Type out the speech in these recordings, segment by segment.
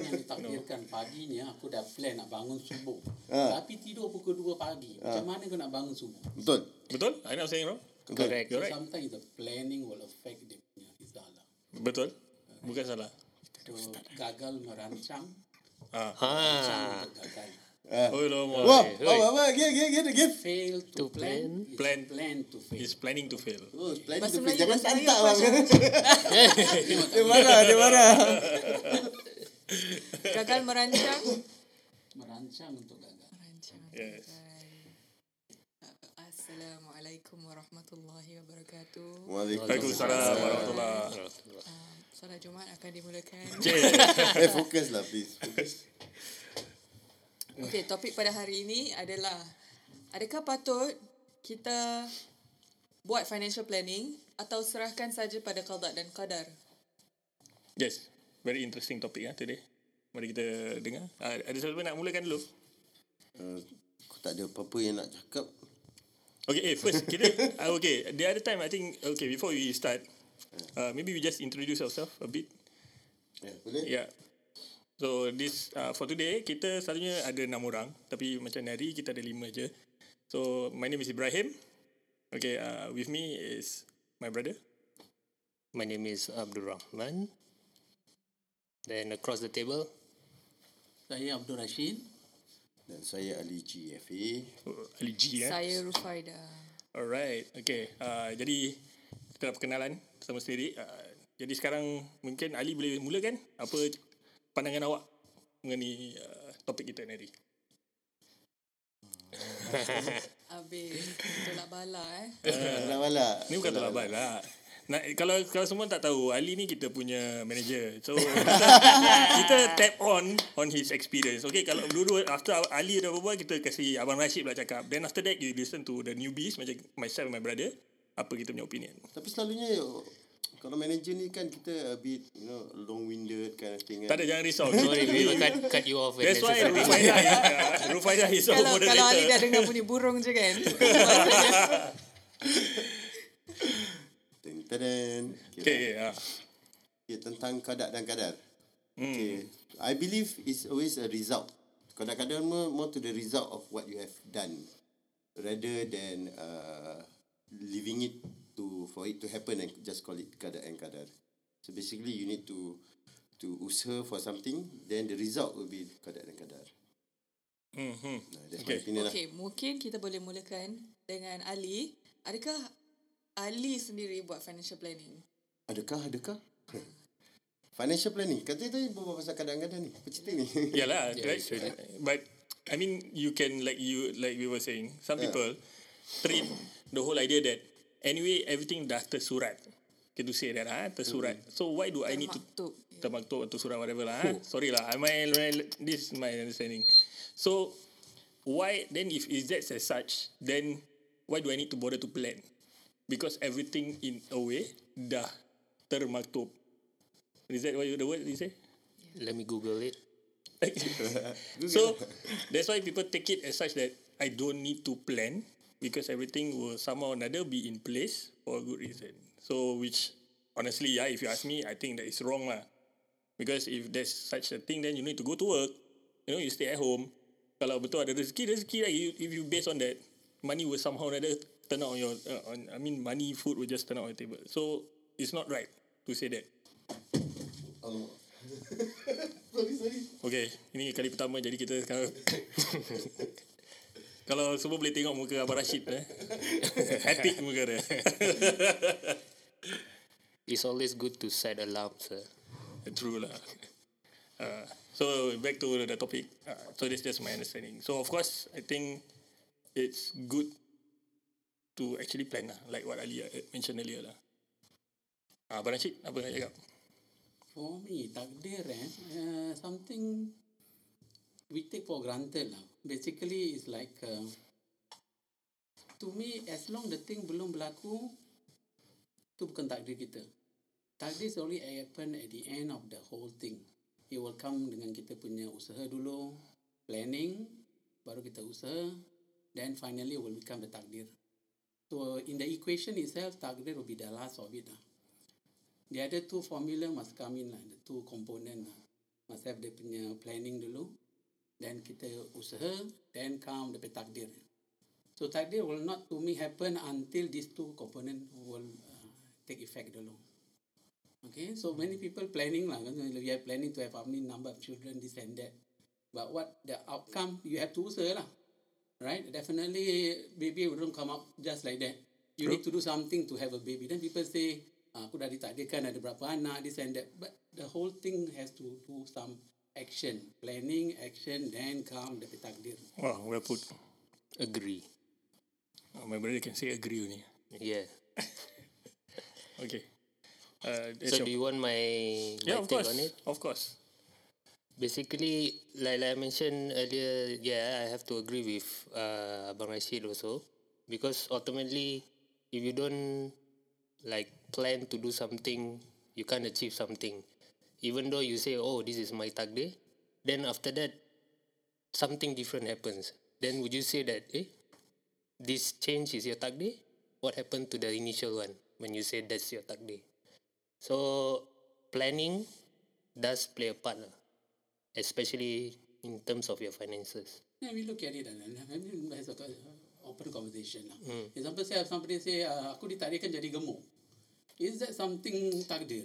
yang ditakdirkan paginya aku dah plan nak bangun subuh. Ah. Tapi tidur pukul 2 pagi. Macam mana kau nak bangun subuh? Betul. Betul? I not saying wrong? Correct. You're right. Sometimes the planning will affect dia punya result. Betul? Bukan salah. So, gagal merancang, Ah. rancang Ha. untuk gagal. Oh, lama. Wah, oh, apa? Give, give, give, give. Fail to, To plan, is plan. plan to fail. He's planning to fail. Oh, plan Bahasa tu Melayu, jangan santak apa, bang. Dia marah, dia marah. Gagal merancang. Merancang untuk gagal. Merancang. Yes. Assalamualaikum warahmatullahi wabarakatuh. Waalaikumsalam warahmatullahi Um, solat Jumaat akan dimulakan. Eh, fokus lah please. Fokus. Okey, topik pada hari ini adalah adakah patut kita buat financial planning atau serahkan saja pada qada dan qadar? Yes. Very interesting topic ah today. Mari kita dengar. Ah, ada siapa nak mulakan dulu? Uh, aku tak ada apa-apa yang nak cakap. Okay, eh, first kita uh, okay. The other time I think okay before we start, uh, maybe we just introduce ourselves a bit. Ya, boleh? Yeah. So this uh, for today kita selalunya ada enam orang tapi macam hari kita ada lima je. So my name is Ibrahim. Okay, uh, with me is my brother. My name is Abdul Rahman. Then across the table, Saya Abdul Rashid. Dan saya Ali GFA. uh, Ali G. Eh? Saya Rufaida. Alright, okay. Uh, jadi kita nak perkenalan sama sendiri. Uh, jadi sekarang mungkin Ali boleh mulakan apa pandangan awak mengenai uh, topik kita ni hari. Habis tolak bala eh. Alah-alah. Ni bukan tolak bala. Nak, kalau kalau semua tak tahu, Ali ni kita punya manager. So kita tap on on his experience. Okay, kalau dulu after Ali dah berbual, kita kasih Abang Rashid pula cakap. Then after that, you listen to the newbies macam myself and my brother. Apa kita punya opinion. Tapi selalunya kalau manager ni kan kita a bit you know long-winded kind of thing. Tak ada, jangan risau. sorry, we will cut, cut you off. That's why necessary. Rufaidah is, Rufaidah is our Kalau kalau Ali dah dengar bunyi burung je kan. Ten. Okay. Okay, yeah. okay, tentang kadar dan kadar. Hmm. Okay. I believe it's always a result. Kadang-kadang more, more to the result of what you have done rather than uh, leaving it to for it to happen and just call it kadar and kadar. So basically you need to to usaha for something then the result will be kadar dan kadar. Mm-hmm. Nah, that's Okay. my opinion lah. Mungkin kita boleh mulakan dengan Ali. Adakah Ali sendiri buat financial planning? Adakah, adakah? Financial planning. Katanya tadi berbual pasal kadang-kadang ni. Apa cerita ni? Yalah, Yeah, right? really- But I mean, you can like you like we were saying. Some Yeah. people treat the whole idea that anyway everything dah tersurat. Can to say that ah tersurat. So why do I need to Termaktub. termaktub atau surat whatever lah. ah? Sorry lah. I my, my this is my understanding. So why then if is that as such, then why do I need to bother to plan? Because everything in a way dah termaktub. Is that what you, the word you say? Let me Google it. so that's why people take it as such that I don't need to plan because everything will somehow or another be in place for a good reason. So which honestly, yeah, if you ask me, I think that is wrong lah. Because if there's such a thing, then you need to go to work. You know, you stay at home. Kalau betul ada rezeki, rezeki lah. If you based on that, money will somehow or another turn out on your, uh, on, I mean, money, food will just turn out on the table. So it's not right to say that. Sorry, sorry. Okay, ini kali pertama jadi kita sekarang Kalau semua boleh tengok muka Abang Rashid eh. Hectic muka dia. It's always good to set alarms. Uh. True lah. Uh, so back to the topic. Uh, so this is just my understanding. So of course, I think it's good to actually plan lah, like what Ali uh, mentioned earlier lah. Ah, Abang Rashid, apa nak cakap? For me, takdir eh, uh, something we take for granted lah. Basically, it's like uh, to me, as long the thing belum berlaku, tu bukan takdir kita. Takdir only happen at the end of the whole thing. It will come dengan kita punya usaha dulu, planning, baru kita usaha, then finally will become the takdir. So in the equation itself, takdir will be the last of it lah. The other two formula must come in lah, the two component lah. must have dia punya planning dulu. Then kita usaha, then come the takdir. So takdir will not to me happen until these two component will uh, take effect dulu. Okay, so many people planning lah. kan, We are planning to have how many number of children, this and that. But what the outcome, you have to usaha lah. Right? Definitely, baby wouldn't come out just like that. You need to do something to have a baby. Then people say, ah, aku dah ditakdirkan ada berapa anak, this and that. But the whole thing has to do some action. Planning, action, then come the takdir. Wow, well put. Agree. Uh, my brother can say agree only. Yeah. Okay. Uh, So your- do you want my, yeah, my of take course. on it? Of course. Basically, like, like I mentioned earlier, yeah, I have to agree with uh, Abang Rashid also. Because ultimately, if you don't like plan to do something, you can't achieve something. Even though you say, oh, this is my takdir, then after that, something different happens. Then would you say that, eh, this change is your takdir? What happened to the initial one when you say that's your takdir? So, planning does play a part, lah, especially in terms of your finances. Yeah, we look at it and I mean, a open conversation lah. Example, say somebody say, uh, aku ditakdirkan jadi gemuk. Is that something takdir?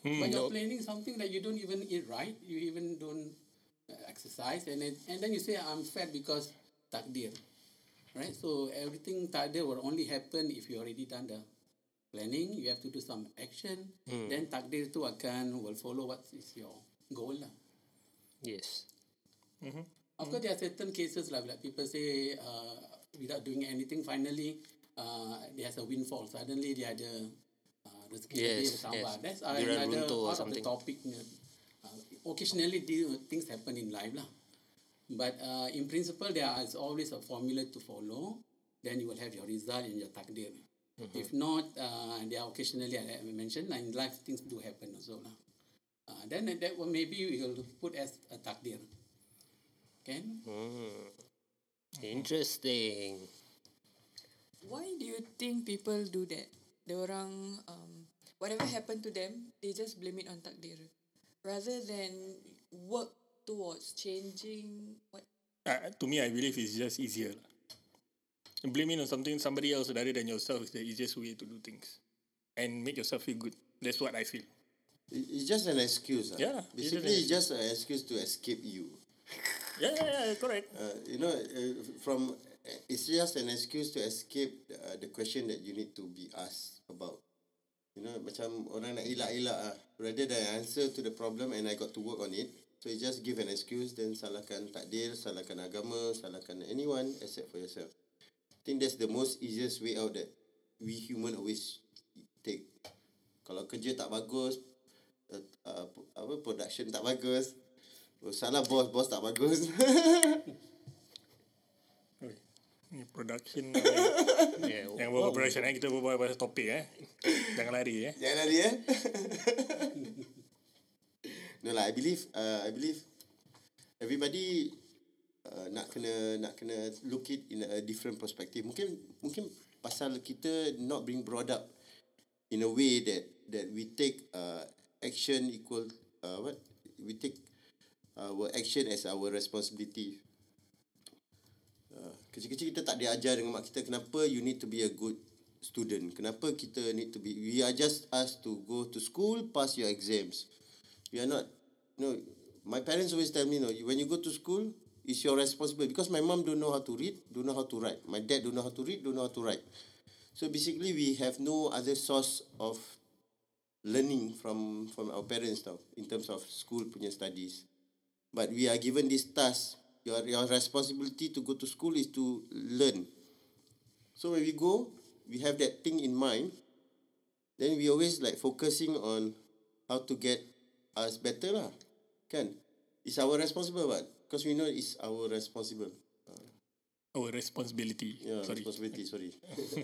But you're planning something that you don't even eat right, you even don't uh, exercise, and then, and then you say I'm fat because takdir, right? So everything takdir will only happen if you already done the planning. You have to do some action. Then takdir tu akan will follow what is your goal lah. Yes. Of course, there are certain cases like, like people say uh, without doing anything, finally uh, there's a windfall. Suddenly dia ada uh, rezeki Yes, bertambah. yes. That's uh, another part of the something. topic. Uh, occasionally, the, things happen in life lah. But uh, in principle, there is always a formula to follow. Then you will have your result and your takdir. Mm-hmm. If not, uh, there are occasionally, I I mentioned, in life things do happen also lah. Uh, then that one maybe we will put as a takdir. Okay? Interesting. Why do you think people do that? Dia orang um, whatever happened to them, they just blame it on takdir, rather than work towards changing what. Uh, to me, I believe it's just easier. lah. Blaming on something somebody else rather than yourself is the easiest way to do things, and make yourself feel good. That's what I feel. It- It's just an excuse. ah. Yeah, Basically, it's just an excuse to escape you. Yeah, yeah, yeah, correct. Uh, you know, uh, from it's just an excuse to escape uh, the question that you need to be asked about. You know, macam orang nak elak-elak ah. Rather than answer to the problem and I got to work on it. So you just give an excuse then salahkan takdir, salahkan agama, salahkan anyone except for yourself. I think that's the most easiest way out that we human always take. Kalau kerja tak bagus, uh, uh, apa production tak bagus, oh, salah bos, bos tak bagus. Oi, Ni production Yeah. Yang bawa production eh Kita berbual pasal topik eh Jangan lari eh Jangan lari eh. no lah, I believe uh, I believe everybody uh, nak kena nak kena look it in a different perspective. Mungkin mungkin pasal kita not being brought up in a way that that we take uh, action equal uh, what we take our action as our responsibility. Uh, kecil-kecil kita tak diajar dengan mak kita kenapa you need to be a good student. Kenapa kita need to be we are just asked to go to school, pass your exams. We are not no my parents always tell me no when you go to school it's your responsibility because my mom don't know how to read, don't know how to write. My dad don't know how to read, don't know how to write. So basically we have no other source of learning from from our parents now in terms of school punya studies. But we are given this task. Your your responsibility to go to school is to learn. So when we go, we have that thing in mind. Then we always like focusing on how to get us better lah. Kan? It's our responsible what? Because we know it's our responsible. Our responsibility Yeah, Sorry responsibility, sorry.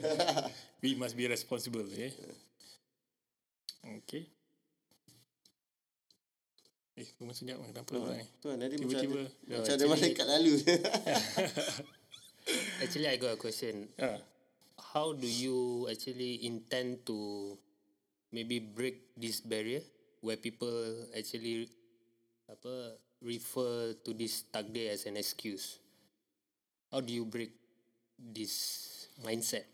We must be responsible eh Okay Eh, rumah senyap kenapa orang ni? Tu kan, nanti macam Tiba-tiba. ada, No, macam ada malaikat lalu. Actually, I got a question. Ah, How do you actually intend to maybe break this barrier where people actually apa refer to this takdir as an excuse. How do you break this mindset?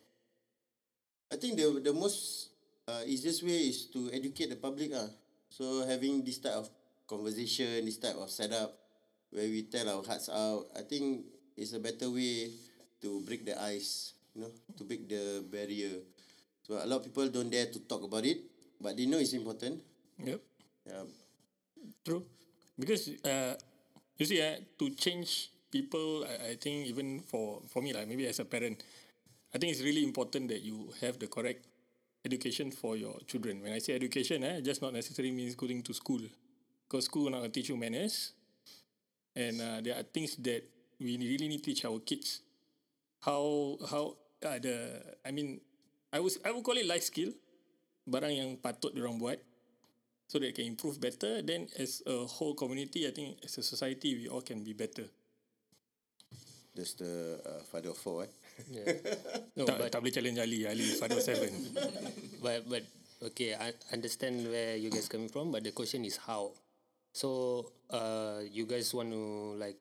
I think the the most uh, easiest way is to educate the public ah. So having this type of conversation, this type of setup where we tell our hearts out, I think is a better way to break the ice, you know, to break the barrier. So a lot of people don't dare to talk about it, but they know it's important. Yep. Yeah. True. Because uh, you see, uh, to change people, I, I think even for for me, like maybe as a parent, I think it's really important that you have the correct education for your children. When I say education, eh, just not necessarily means going to school, because school not teach you manners, and uh, there are things that we really need to teach our kids. How how uh, the I mean, I was I would call it life skill, barang yang patut orang buat so that can improve better. Then as a whole community, I think as a society, we all can be better. That's the uh, father of four, eh? Yeah. no, tak, but tak boleh challenge Ali. Ali father of seven. but but okay, I understand where you guys coming from, but the question is how. So, uh, you guys want to like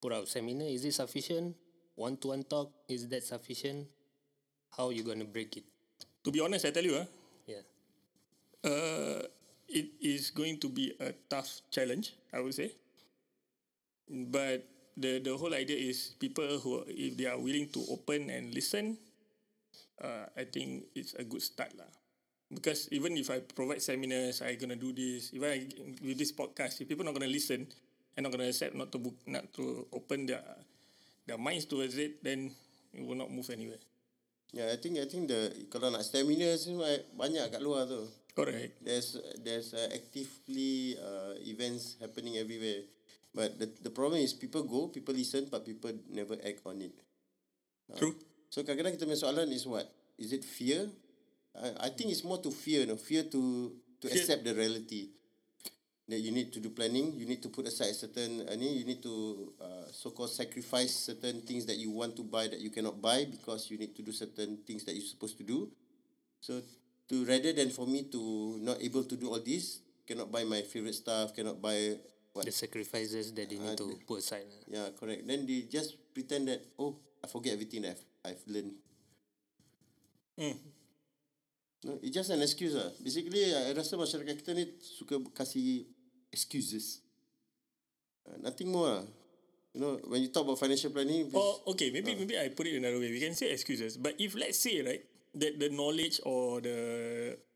put out seminar? Is it sufficient? One to one talk is that sufficient? How you gonna break it? to be honest, I tell you, ah, Yeah. uh, it is going to be a tough challenge, I would say. But the the whole idea is people who if they are willing to open and listen, uh, I think it's a good start lah. Because even if I provide seminars, I gonna do this. Even I, with this podcast, if people not gonna listen and not gonna accept, not to book, not to open their their minds towards it, then it will not move anywhere. Yeah, I think I think the kalau nak seminar semua banyak kat luar tu. Correct. There's there's uh, actively uh, events happening everywhere. But the the problem is people go, people listen, but people never act on it. True. So kadang-kadang kita punya soalan is what? Is it fear? I, I think it's more to fear, no? Fear to to Fear- accept the reality. That you need to do planning, you need to put aside certain, uh, ni, you need to uh, so-called sacrifice certain things that you want to buy that you cannot buy because you need to do certain things that you're supposed to do. So to rather than for me to not able to do all this, cannot buy my favorite stuff, cannot buy what The sacrifices that they need to put aside. lah. Yeah, correct. Then they just pretend that oh, I forget everything that I've, I've learned. Hmm. No, it's just an excuse lah. Basically, I rasa masyarakat kita ni suka kasih excuses. Uh, nothing more lah. You know, when you talk about financial planning, Oh, okay. Maybe maybe I put it another way. We can say excuses, but if let's say right that the knowledge or the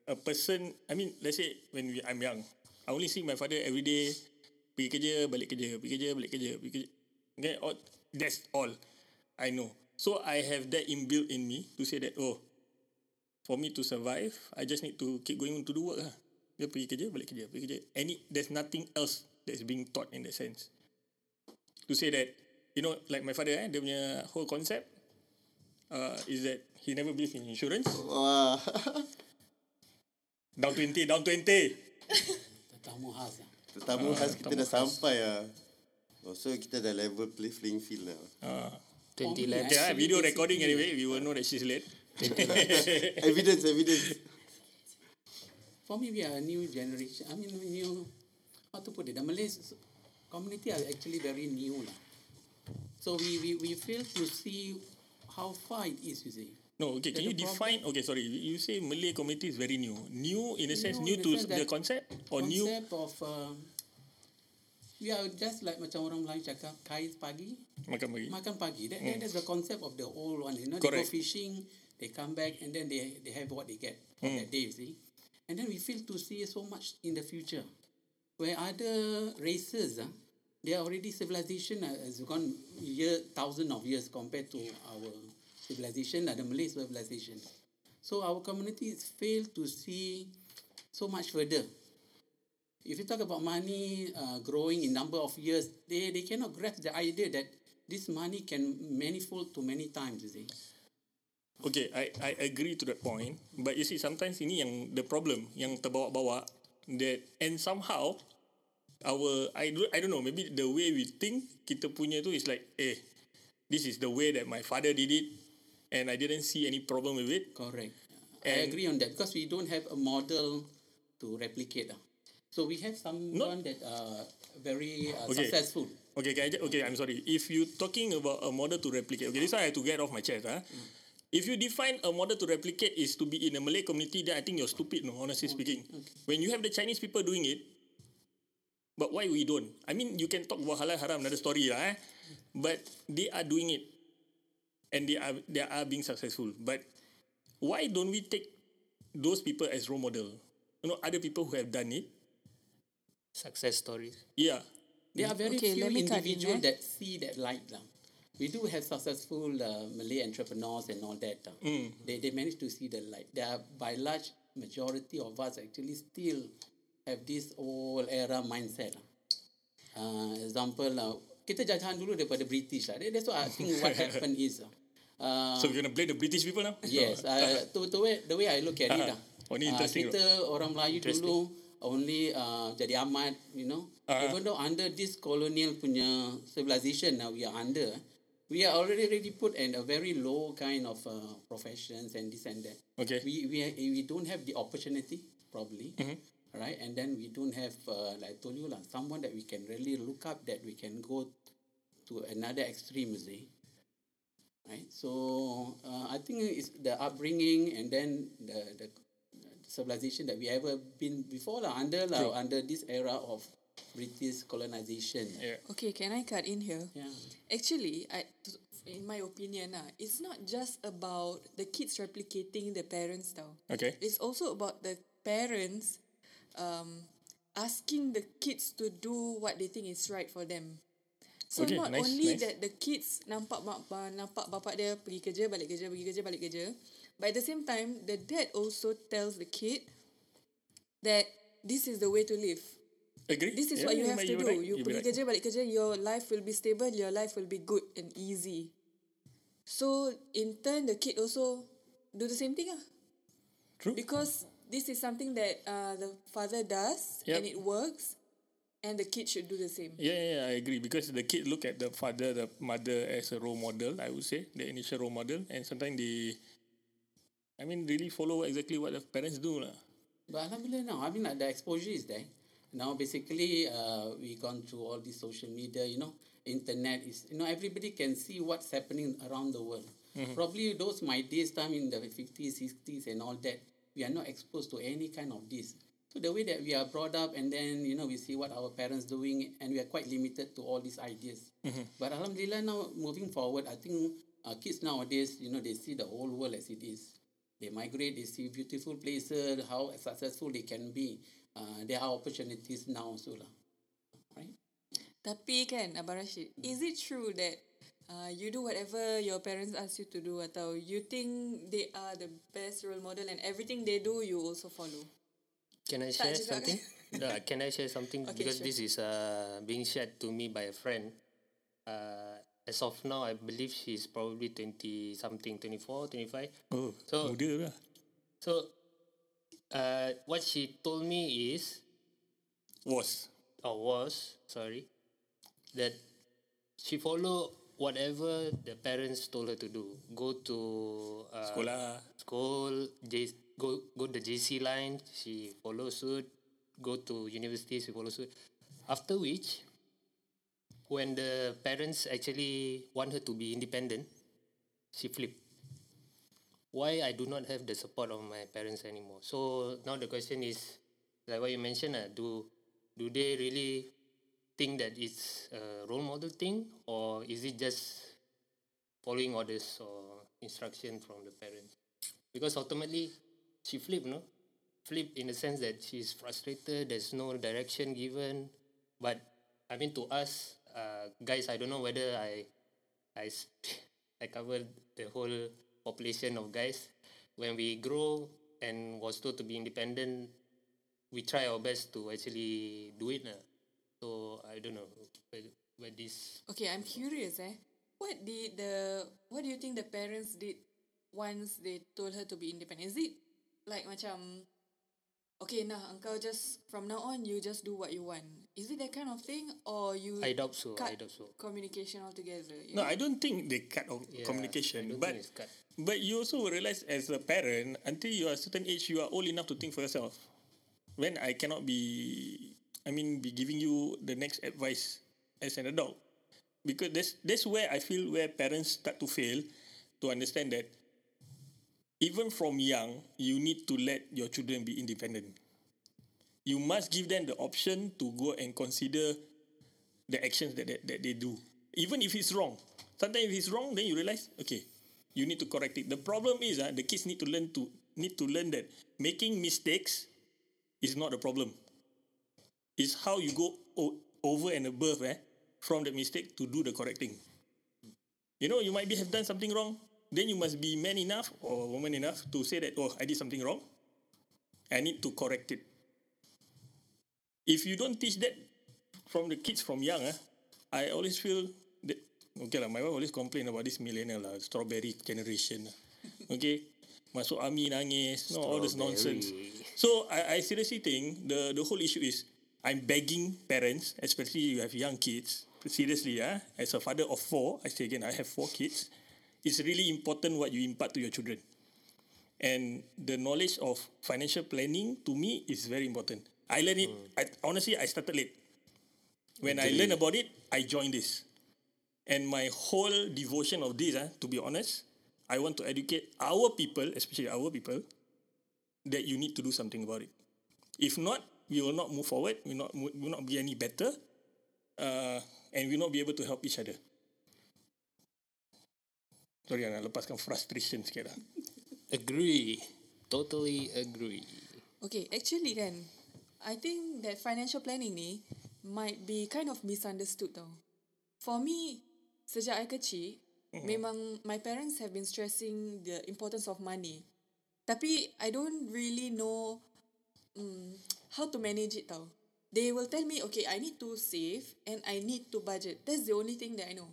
a person, I mean, let's say when we, I'm young, I only see my father every day pergi kerja, balik kerja, pergi kerja, balik kerja, pergi kerja. Okay, all, that's all I know. So I have that inbuilt in me to say that oh, for me to survive, I just need to keep going to do work lah. Dia pergi kerja, balik kerja, pergi kerja. Any, there's nothing else that's being taught in that sense to say that you know like my father eh dia punya whole concept uh, is that he never believe in insurance wah, down 20 down 20 Tetamu khas lah. Tetamu khas kita dah sampai lah. Oh, so kita dah level play playing field lah. uh, 20 Oh, laps. yeah, video recording anyway we will know that she's late evidence, evidence. For me, we are a new generation. I mean, new, how to put it, the Malay community are actually very new. Lah. So we, we, we fail to see how far it is, you see. No okay can you define okay sorry you say Malay community is very new new in a sense new to the concept or new Concept of, uh, we are just like macam orang Melayu cakap, kais pagi, makan pagi makan pagi. That, that, that's the concept of the old one. You know, they Correct. go fishing, they come back, and then they they have what they get for that day. You see, and then we fail to see so much in the future, where other races, ah, they are already civilization uh, has gone year thousand of years compared to our civilization, uh, the Malay civilization. So our communities fail to see so much further. If you talk about money uh, growing in number of years, they, they cannot grasp the idea that this money can manifold to many times, you see. Okay, I I agree to that point. But you see, sometimes ini yang the problem yang terbawa-bawa that and somehow our I do I don't know maybe the way we think kita punya tu is like eh this is the way that my father did it and I didn't see any problem with it. Correct. I And- agree on that because we don't have a model to replicate. ah. So we have someone that uh, very uh, Okay. successful. Okay, okay, I okay, I'm sorry. If you talking about a model to replicate, okay, this one I have to get off my chest. Huh? If you define a model to replicate is to be in a Malay community, then I think you're stupid, no, honestly speaking. When you have the Chinese people doing it, but why we don't? I mean, you can talk about halal haram, another story, lah, eh? but they are doing it and they are they are being successful. But why don't we take those people as role model? You know, other people who have done it. Success stories. Yeah. There are very Okay, few let me cut in, individuals that see that light. lah. We do have successful uh, Malay entrepreneurs and all that. lah. They, they manage to see the light. There are, by large majority of us actually still have this old era mindset. lah. Uh, example, uh, kita jajahan dulu daripada British. Lah. That- That's what I think what happened is. Uh, uh, So we're gonna blame the British people now? Yes, uh, to, to way, the way I look at it lah. Oh, ni Uh, interesting kita orang Melayu dulu only uh, jadi amat, you know. Ah. Even though under this colonial punya civilization now we are under, we are already already put in a very low kind of uh, professions and this and that. Okay. We we we don't have the opportunity probably, right? And then we don't have uh, like I told you lah, someone that we can really look up that we can go to another extreme, you see right? So uh, I think it's the upbringing and then the, the civilization that we ever been before lah under lah under this era of British colonization. Yeah. Okay, can I cut in here? Yeah. Actually, I, in my opinion, ah, it's not just about the kids replicating the parents now. Okay. It's also about the parents um, asking the kids to do what they think is right for them. So Okay, not nice, only nice. that the kids nampak mak, nampak bapak dia pergi kerja balik kerja pergi kerja balik kerja, but at the same time the dad also tells the kid that this is the way to live. Agree? This is Yeah, what you yeah, have to do. right, You pergi right. kerja balik kerja, your life will be stable, your life will be good and easy. So in turn, the kid also do the same thing ah. True. Because this is something that uh, the father does Yep. and it works, and the kid should do the same. Yeah, yeah, yeah, I agree because the kid look at the father, the mother as a role model. I would say the initial role model, and sometimes they, I mean, really follow exactly what the parents do lah. But alhamdulillah now, I mean like, the exposure is there. Now basically uh, we gone through all this social media, you know, internet is you know everybody can see what's happening around the world. Probably those my days time in the 50s, 60s and all that, we are not exposed to any kind of this. So the way that we are brought up and then you know we see what our parents doing and we are quite limited to all these ideas. But alhamdulillah now moving forward, I think uh, kids nowadays, you know, they see the whole world as it is. They migrate, they see beautiful places, how successful they can be. Uh, there are opportunities now also lah. Right? Tapi kan, Abang Rashid, is it true that uh, you do whatever your parents ask you to do atau you think they are the best role model and everything they do you also follow? Can I share something? no, can I share something? Okay, because sure. this is uh, being shared to me by a friend. Uh, as of now, I believe she's probably 20 something, 24, 25. Oh, So- muda lah. So, uh, what she told me is, Was. or was, sorry, that she follow whatever the parents told her to do. Go to uh, Sekolah. school, J, go go the JC line, she follow suit. Go to university, she follow suit. After which, when the parents actually want her to be independent, she flip. Why I do not have the support of my parents anymore? So now the question is, like what you mentioned, uh, do do they really think that it's a role model thing, or is it just following orders or instruction from the parents? Because ultimately, she flipped, no? Flip in the sense that she's frustrated. There's no direction given. But I mean, to us, uh, guys, I don't know whether I, I, I covered the whole population of guys. When we grow and was told to be independent, we try our best to actually do it. lah. So I don't know where, where this Okay, I'm curious eh. What did the what do you think the parents did once they told her to be independent? Is it like macam okay nah engkau just from now on you just do what you want. Is it that kind of thing or you I doubt so. I cut doubt so. communication altogether? No, know? I don't think they cut off Yeah, communication. But cut. but you also will realize as a parent, until you are a certain age, you are old enough to think for yourself. when I cannot be, I mean, be giving you the next advice as an adult, because that's that's where I feel where parents start to fail to understand that even from young, you need to let your children be independent. You must give them the option to go and consider the actions that, that, that they do. Even if it's wrong. Sometimes if it's wrong, then you realize, okay, you need to correct it. The problem is uh, the kids need to learn to need to learn that making mistakes is not a problem. It's how you go o- over and above eh, from the mistake to do the correct thing. You know, you might be have done something wrong. Then you must be man enough or woman enough to say that, oh, I did something wrong. I need to correct it. If you don't teach that from the kids from young, eh, I always feel that, okay lah, my wife always complain about this millennial lah, strawberry generation. Okay, masuk army nangis, no, all this nonsense. So I, I seriously think the the whole issue is I'm begging parents, especially you have young kids, seriously, ah, as a father of four, I say again, I have four kids. It's really important what you impart to your children. And the knowledge of financial planning to me is very important. I learned it. I, honestly, I started late. When I learned about it, I joined this. And my whole devotion of this, ah, to be honest, I want to educate our people, especially our people, that you need to do something about it. If not, we will not move forward. We will not we will not be any better, uh, and we will not be able to help each other. Sorry, nak lepaskan frustration sikit lah. Agree. Totally agree. Okay, actually kan, I think that financial planning ni might be kind of misunderstood tau. For me, sejak I kecil, mm-hmm. memang my parents have been stressing the importance of money. Tapi I don't really know um, how to manage it tau. They will tell me, okay, I need to save and I need to budget. That's the only thing that I know.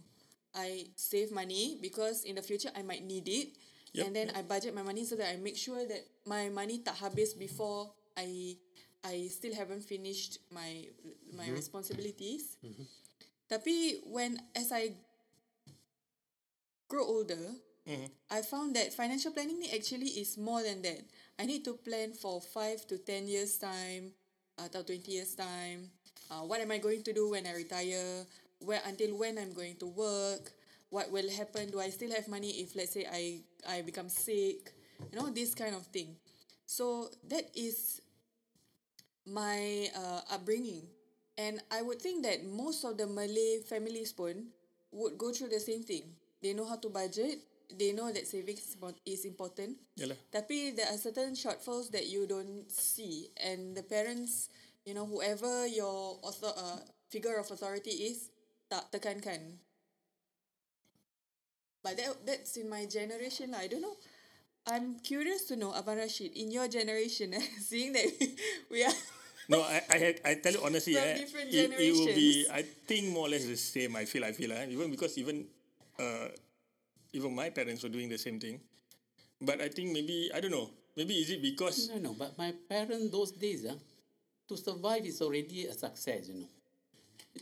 I save money because in the future I might need it. Yep, and then I budget my money so that I make sure that my money tak habis before I I still haven't finished my my mm-hmm. responsibilities. Mm-hmm. Tapi when as I grow older, mm-hmm. I found that financial planning ni actually is more than that. I need to plan for 5 to 10 years time atau 20 years time. Uh, what am I going to do when I retire? Where until when I'm going to work? What will happen? Do I still have money if let's say I I become sick? You know this kind of thing. So that is my uh, upbringing, and I would think that most of the Malay families pun would go through the same thing. They know how to budget. They know that savings is important. Yalah. Tapi there are certain shortfalls that you don't see, and the parents, you know, whoever your author, uh, figure of authority is, tak tekankan. But that that's in my generation lah. I don't know. I'm curious to know, Abang Rashid, in your generation, eh, seeing that we are No, I I had, I tell you honestly, From eh, it, it will be. I think more or less the same. I feel I feel eh, even because even uh even my parents were doing the same thing. But I think maybe I don't know. Maybe is it because No, no, but my parents those days, ah, to survive is already a success, you know.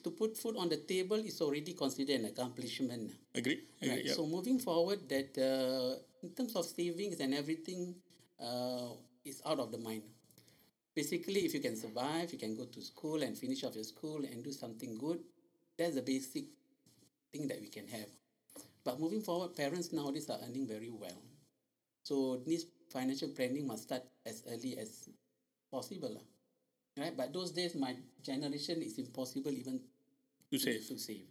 To put food on the table is already considered an accomplishment. agree? agree Right. yeah. So moving forward, that uh, in terms of savings and everything, uh, is out of the mind. Basically, if you can survive, you can go to school and finish off your school and do something good. That's the basic thing that we can have. But moving forward, parents nowadays are earning very well. So this financial planning must start as early as possible. Right? But those days, my generation is impossible even to save. to save.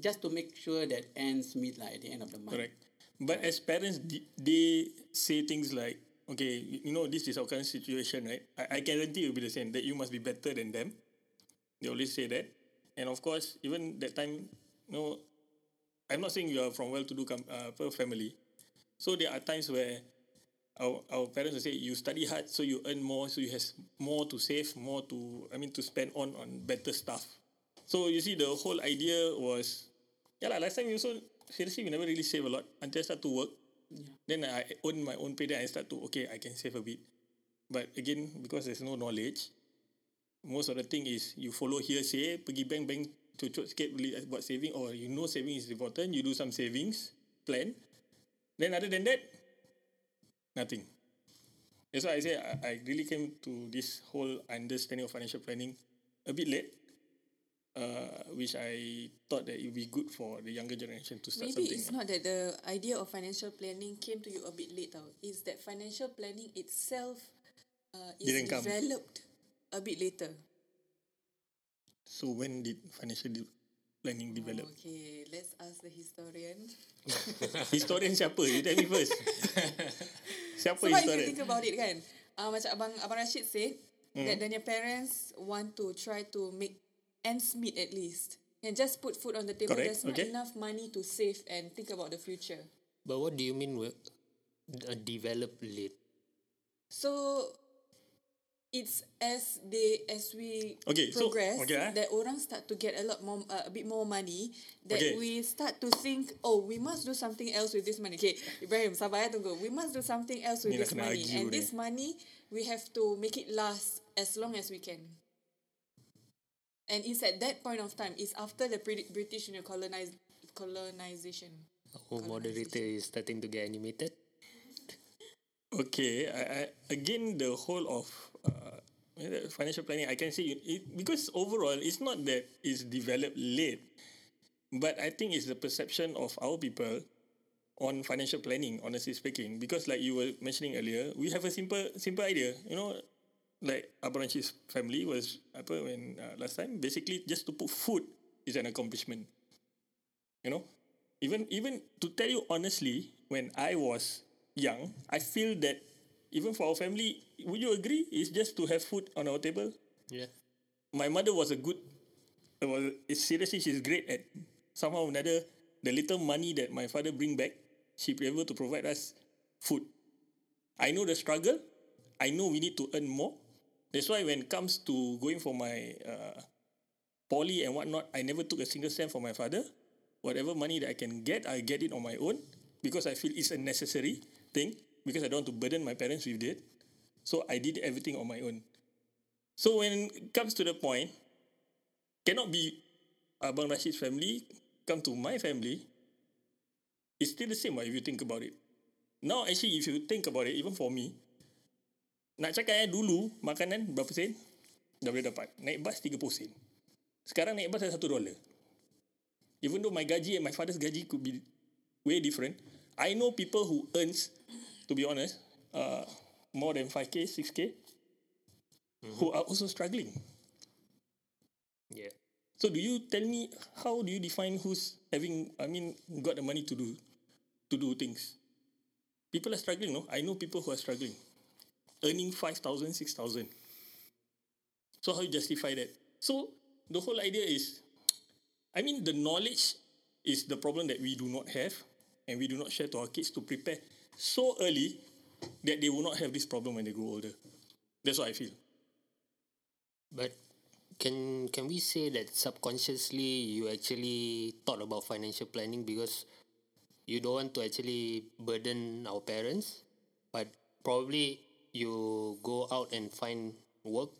Just to make sure that ends meet like at the end of the month. Correct. But as parents, they say things like, okay, you know, this is our current situation, right? I, I guarantee it will be the same, that you must be better than them. They always say that. And of course, even that time, you know, I'm not saying you are from well-to-do com- uh, family. So there are times where our, our parents will say, you study hard, so you earn more, so you have more to save, more to, I mean, to spend on, on better stuff. So you see, the whole idea was, yeah, like last time we also, seriously, we never really save a lot until I start to work. Then I own my own pay, then I start to, okay, I can save a bit. But again, because there's no knowledge, most of the thing is you follow hearsay, pergi bank, bank cucuk sikit beli buat saving or you know saving is important, you do some savings plan. Then other than that, nothing. That's why I say I, I really came to this whole understanding of financial planning a bit late. Uh, which I thought that it would be good for the younger generation to start Maybe something. it's not that the idea of financial planning came to you a bit late tau. It's that financial planning itself uh, is Didn't come. developed a bit later. So when did financial de- planning develop? Okay, let's ask the historian. Historian siapa? You tell me first. siapa Sebab if you historian? think about it kan, uh, macam abang abang Rashid said Hmm. that their parents want to try to make ends meet at least. And just put food on the table. Correct, There's not okay. enough money to save and think about the future. But what do you mean with uh, develop late? So it's as they as we Okay, so- progress okay, ah. that orang start to get a lot more uh, a bit more money that Okay. we start to think oh we must do something else with this money. Okay, Ibrahim sabar ya tunggu. We must do something else with Ni this money and ni. this money we have to make it last as long as we can. And it's at that point of time. It's after the Brit- British you know, colonize, colonization. Oh, moderator is starting to get animated. Okay, I, I, again the whole of uh, financial planning, I can say it, it because overall it's not that it's developed late, but I think it's the perception of our people on financial planning. Honestly speaking, because like you were mentioning earlier, we have a simple simple idea. You know, like Abang Rashid's family was apa when uh, last time basically just to put food is an accomplishment. You know, even even to tell you honestly, when I was young, I feel that even for our family, would you agree? It's just to have food on our table. Yeah. My mother was a good, was seriously she's great at somehow or another the little money that my father bring back, she be able to provide us food. I know the struggle. I know we need to earn more. That's why when it comes to going for my uh, poly and whatnot, I never took a single cent from my father. Whatever money that I can get, I get it on my own because I feel it's a necessary thing because I don't want to burden my parents with it. So I did everything on my own. So when it comes to the point, cannot be Abang Rashid's family come to my family. It's still the same if you think about it. Now actually if you think about it, even for me, nak cakap eh dulu makanan berapa sen? Dah boleh dapat. Naik bas 30 sen. Sekarang naik bas dah 1 dolar. Even though my gaji and my father's gaji could be way different, I know people who earns, to be honest, uh, more than 5k, 6k, who are also struggling. Yeah. So do you tell me how do you define who's having I mean got the money to do to do things? People are struggling, no? I know people who are struggling. Earning 5,000, 6,000. So how you justify that? So the whole idea is I mean the knowledge is the problem that we do not have and we do not share to our kids to prepare so early that they will not have this problem when they grow older. That's what I feel. But can can we say that subconsciously you actually thought about financial planning because you don't want to actually burden our parents, but probably you go out and find work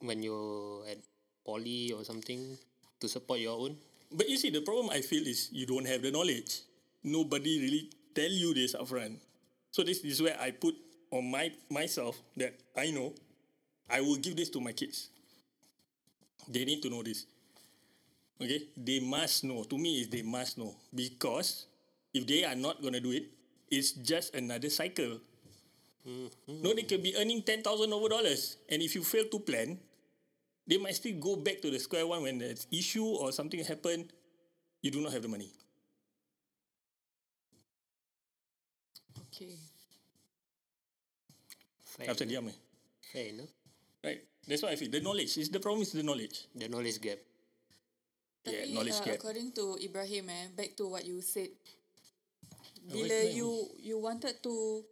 when you're at poly or something to support your own. But you see, the problem I feel is you don't have the knowledge. Nobody really tell you this upfront. So this is where I put on my myself that I know I will give this to my kids. They need to know this. Okay? They must know. To me, is they must know. Because if they are not gonna do it, it's just another cycle. Mm-hmm. No, they can be earning ten thousand over dollars. And if you fail to plan, they might still go back to the square one when there's issue or something happened, you do not have the money. Okay. Fair, After enough. diam eh. fair enough. Right. That's what I feel. The knowledge is the problem is the knowledge. The knowledge gap. Yeah, knowledge uh, gap. According to Ibrahim, eh, back to what you said. Bila Ibrahim. you you wanted to,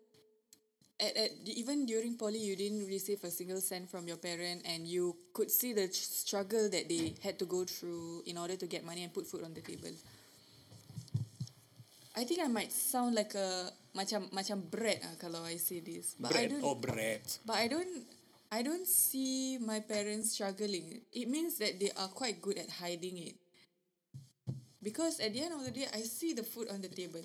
at, at even during poly, you didn't receive a single cent from your parent, and you could see the struggle that they had to go through in order to get money and put food on the table. I think I might sound like a macam macam brat ah kalau I say this, but I Bread don't. or bread. But I don't I don't see my parents struggling. It means that they are quite good at hiding it. Because at the end of the day, I see the food on the table.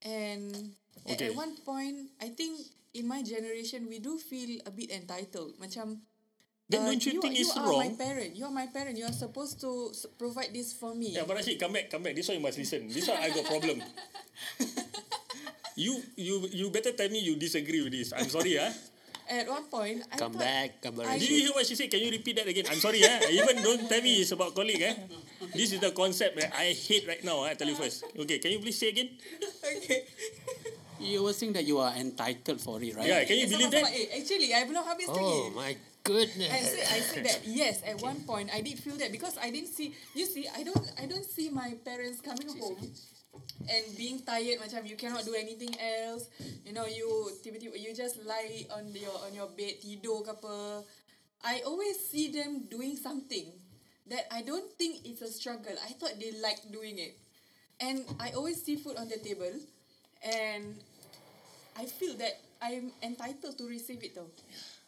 And at, Okay. at one point, I think in my generation, we do feel a bit entitled. Macam, Then uh, don't you think you it's are my wrong? parent. You are my parent. You are supposed to provide this for me. Yeah, but Rashid, come back, come back. This one you must listen. This one I got problem. you you you better tell me you disagree with this. I'm sorry, ah. At one point, I Come thought, back, I- Did Rashid. you hear what she said? Can you repeat that again? I'm sorry, eh? Even don't tell me it's about colleague, eh? This is the concept that I hate right now, eh? I tell you first. Okay, can you please say again? Okay. You were saying that you are entitled for it, right? Yeah, can you believe that? Eh, actually, I belum habis lagi. Oh my goodness. I said, I said that yes. At one point, I did feel that because I didn't see. You see, I don't, I don't see my parents coming home and being tired. Macam you cannot do anything else. You know, you tiba-tiba you just lie on your on your bed tidur ke apa. I always see them doing something that I don't think it's a struggle. I thought they like doing it, and I always see food on the table, and I feel that I'm entitled to receive it though.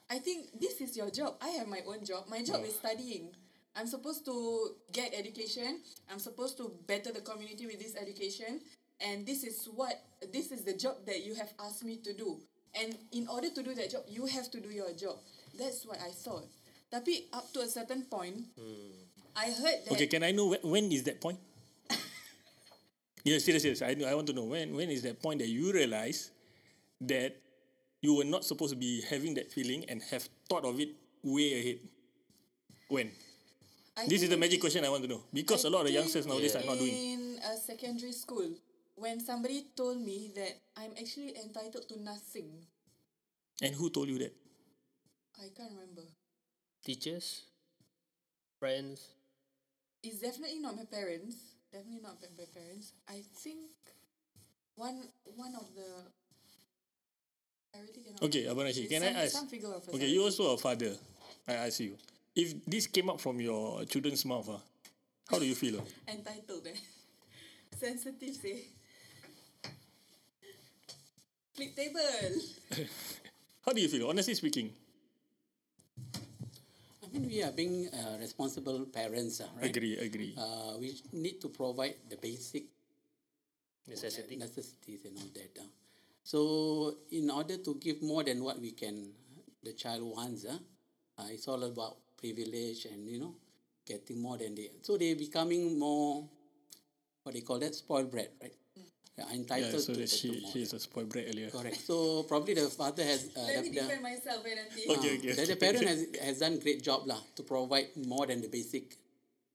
I think this is your job. I have my own job. My job is studying. I'm supposed to get education. I'm supposed to better the community with this education. And this is what this is the job that you have asked me to do. And in order to do that job, you have to do your job. That's what I thought. Tapi up to a certain point, hmm. I heard that Okay, can I know when, when is that point? yeah, serious, serious. I, I want to know when when is that point that you realize that you were not supposed to be having that feeling and have thought of it way ahead. When? I This is the magic question I want to know because I a lot of the youngsters nowadays are not doing. In a secondary school, when somebody told me that I'm actually entitled to nothing, And who told you that? I can't remember. Teachers, friends. It's definitely not my parents. Definitely not my parents. I think one one of the. I really cannot. Okay, It's can some, I ask? Some figure of Okay, you also a father. I ask you. If this came up from your children's mouth, ah, how do you feel? ah? entitled eh. Sensitive say. Flip table. How do you feel? Honestly speaking. I mean, we are being uh, responsible parents, uh, right? Agree, agree. Uh, we need to provide the basic Necessity. necessities and all that. Uh. So, in order to give more than what we can, the child wants, uh, uh, it's all about privilege and you know, getting more than they. So they becoming more, what they call that, spoiled brat, right? They are Yeah, entitled so to, that to she, more. he is a spoiled brat earlier. Correct. So probably the father has. Uh, Let the, me the, defend myself eh nanti. Okay, Ah, okay. The, the parent has, has done great job lah to provide more than the basic.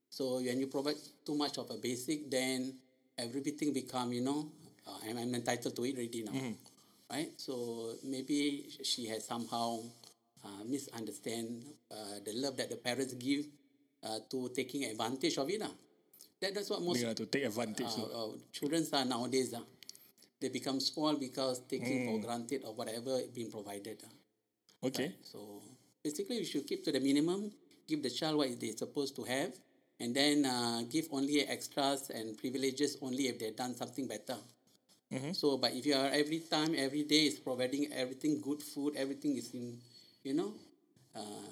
So when you provide too much of a basic, then everything become you know uh, I'm, I'm entitled to it already now, right? So maybe she has somehow uh, misunderstand uh, the love that the parents give uh, to taking advantage of it lah. That, that's what most have to take advantage. uh, uh, children are nowadays. Uh, they become spoiled because taking for granted or whatever being provided. Uh. Okay. So basically, you should keep to the minimum, give the child what they're supposed to have, and then uh, give only extras and privileges only if they've done something better. So, but if you are every time, every day is providing everything good food, everything is in, you know, uh,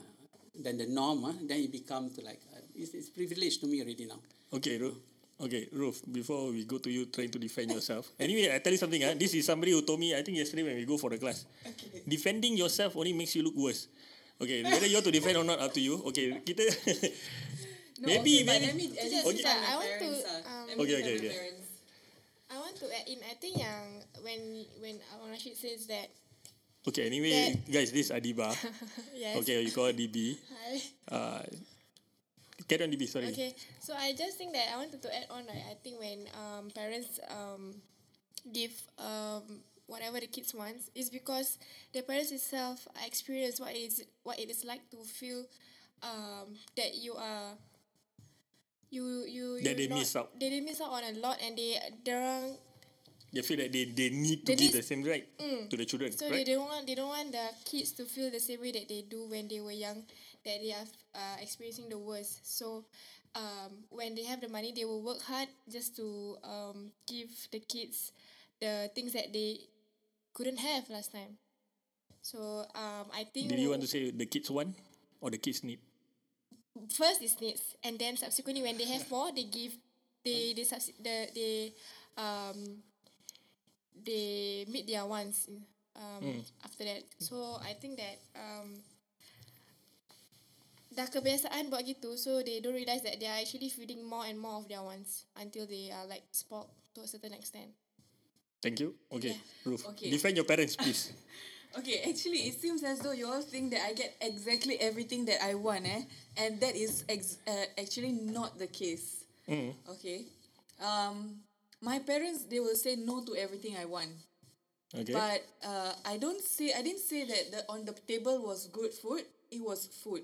then the norm, uh, then it becomes like uh, it's, it's privilege to me already now. Okay, Ruth. Okay, Ruth, before we go to you trying to defend yourself. Anyway, I tell you something. Ah, This is somebody who told me, I think yesterday when we go for the class. Defending yourself only makes you look worse. Okay, whether you want to defend or not, up to you. Okay, kita... No, maybe, okay, maybe... let me least Okay. my I want to, um, Okay, okay, okay. parents. I want to add in. I think yang when when Rashid says that Okay, anyway, guys, this is Adiba. yes. Okay, you call her DB. Hi. Uh, carry on DB, sorry. Okay, so I just think that I wanted to add on. Right, I think when um, parents um, give um, whatever the kids wants, is because the parents itself experience what is what it is like to feel um, that you are. You you That you they not, miss out. They, they miss out on a lot, and they they They feel that they, they need to They give the same right to the children, So right? they don't want they don't want the kids to feel the same way that they do when they were young, that they are uh, experiencing the worst. So um, when they have the money, they will work hard just to um, give the kids the things that they couldn't have last time. So um, I think Did you want to say the kids want or the kids need? first is needs, and then subsequently when they have more, they give they they subs- the they um they meet their wants um, after that. So I think that um, dah kebiasaan buat gitu, so they don't realize that they are actually feeding more and more of their wants until they are like spoiled to a certain extent. Thank you. Okay, Ruth. Okay. Defend your parents, please. Okay, actually, it seems as though you all think that I get exactly everything that I want, eh? And that is ex- uh, actually not the case. Okay. Um, my parents they will say no to everything I want, Okay. but uh, I don't say I didn't say that the on the table was good food. It was food.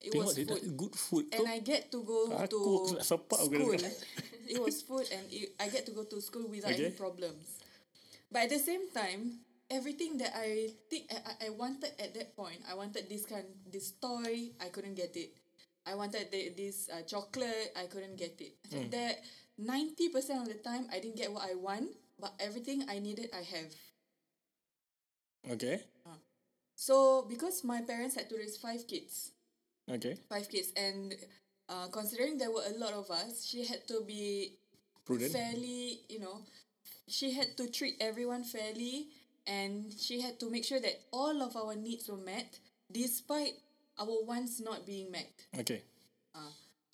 It Tengok was food. good food and I get to go to school. it was food, and it, I get to go to school without Okay. any problems. But at the same time, everything that I think I, I- I wanted at that point, I wanted this kind, this toy, I couldn't get it. I wanted the, this uh, chocolate, I couldn't get it. Hmm. That ninety percent of the time, I didn't get what I want, but everything I needed, I have. Okay. So because my parents had to raise five kids, Okay. five kids, and uh, considering there were a lot of us, she had to be Prudent. fairly, you know, she had to treat everyone fairly, and she had to make sure that all of our needs were met, despite our wants not being met. Okay.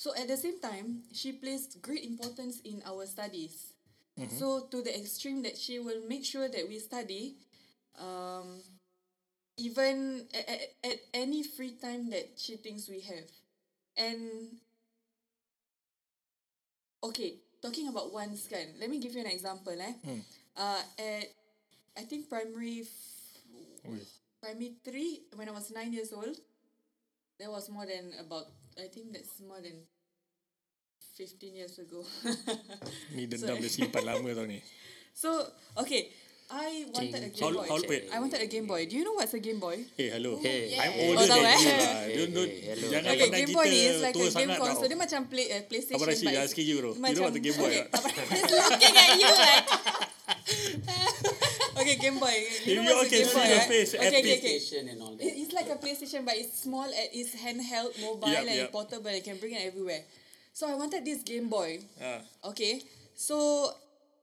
So at the same time, she placed great importance in our studies. So to the extreme that she will make sure that we study, um, even at, at, at any free time that she thinks we have. And okay, talking about ones kan, let me give you an example eh. Uh, at I think primary f- primary three when I was nine years old, that was more than about I think that's more than fifteen years ago. Ni dendam dia simpan lama tau ni. so okay, I wanted a Game How, Boy. how, wait. I wanted a Game Boy. Do you know what's a Game Boy? Hey, hello. Hey. I'm older Oh, than eh? you lah. Hey, Don't, don't, hey, hello. jangan Okay, Game kita Boy is like a game console. Dia macam play, uh, PlayStation. Abang Rashid, but I it's asking you bro. You know Macam, what the Game Boy okay? Abang Rashid looking at you like. okay, Game Boy. You know what's a Game Boy, right? face, Okay, okay, okay. And all that. It's like a PlayStation, but it's small. It's handheld, mobile, Yup, and yup. portable. You can bring it everywhere. So I wanted this Game Boy. Ah. Okay, so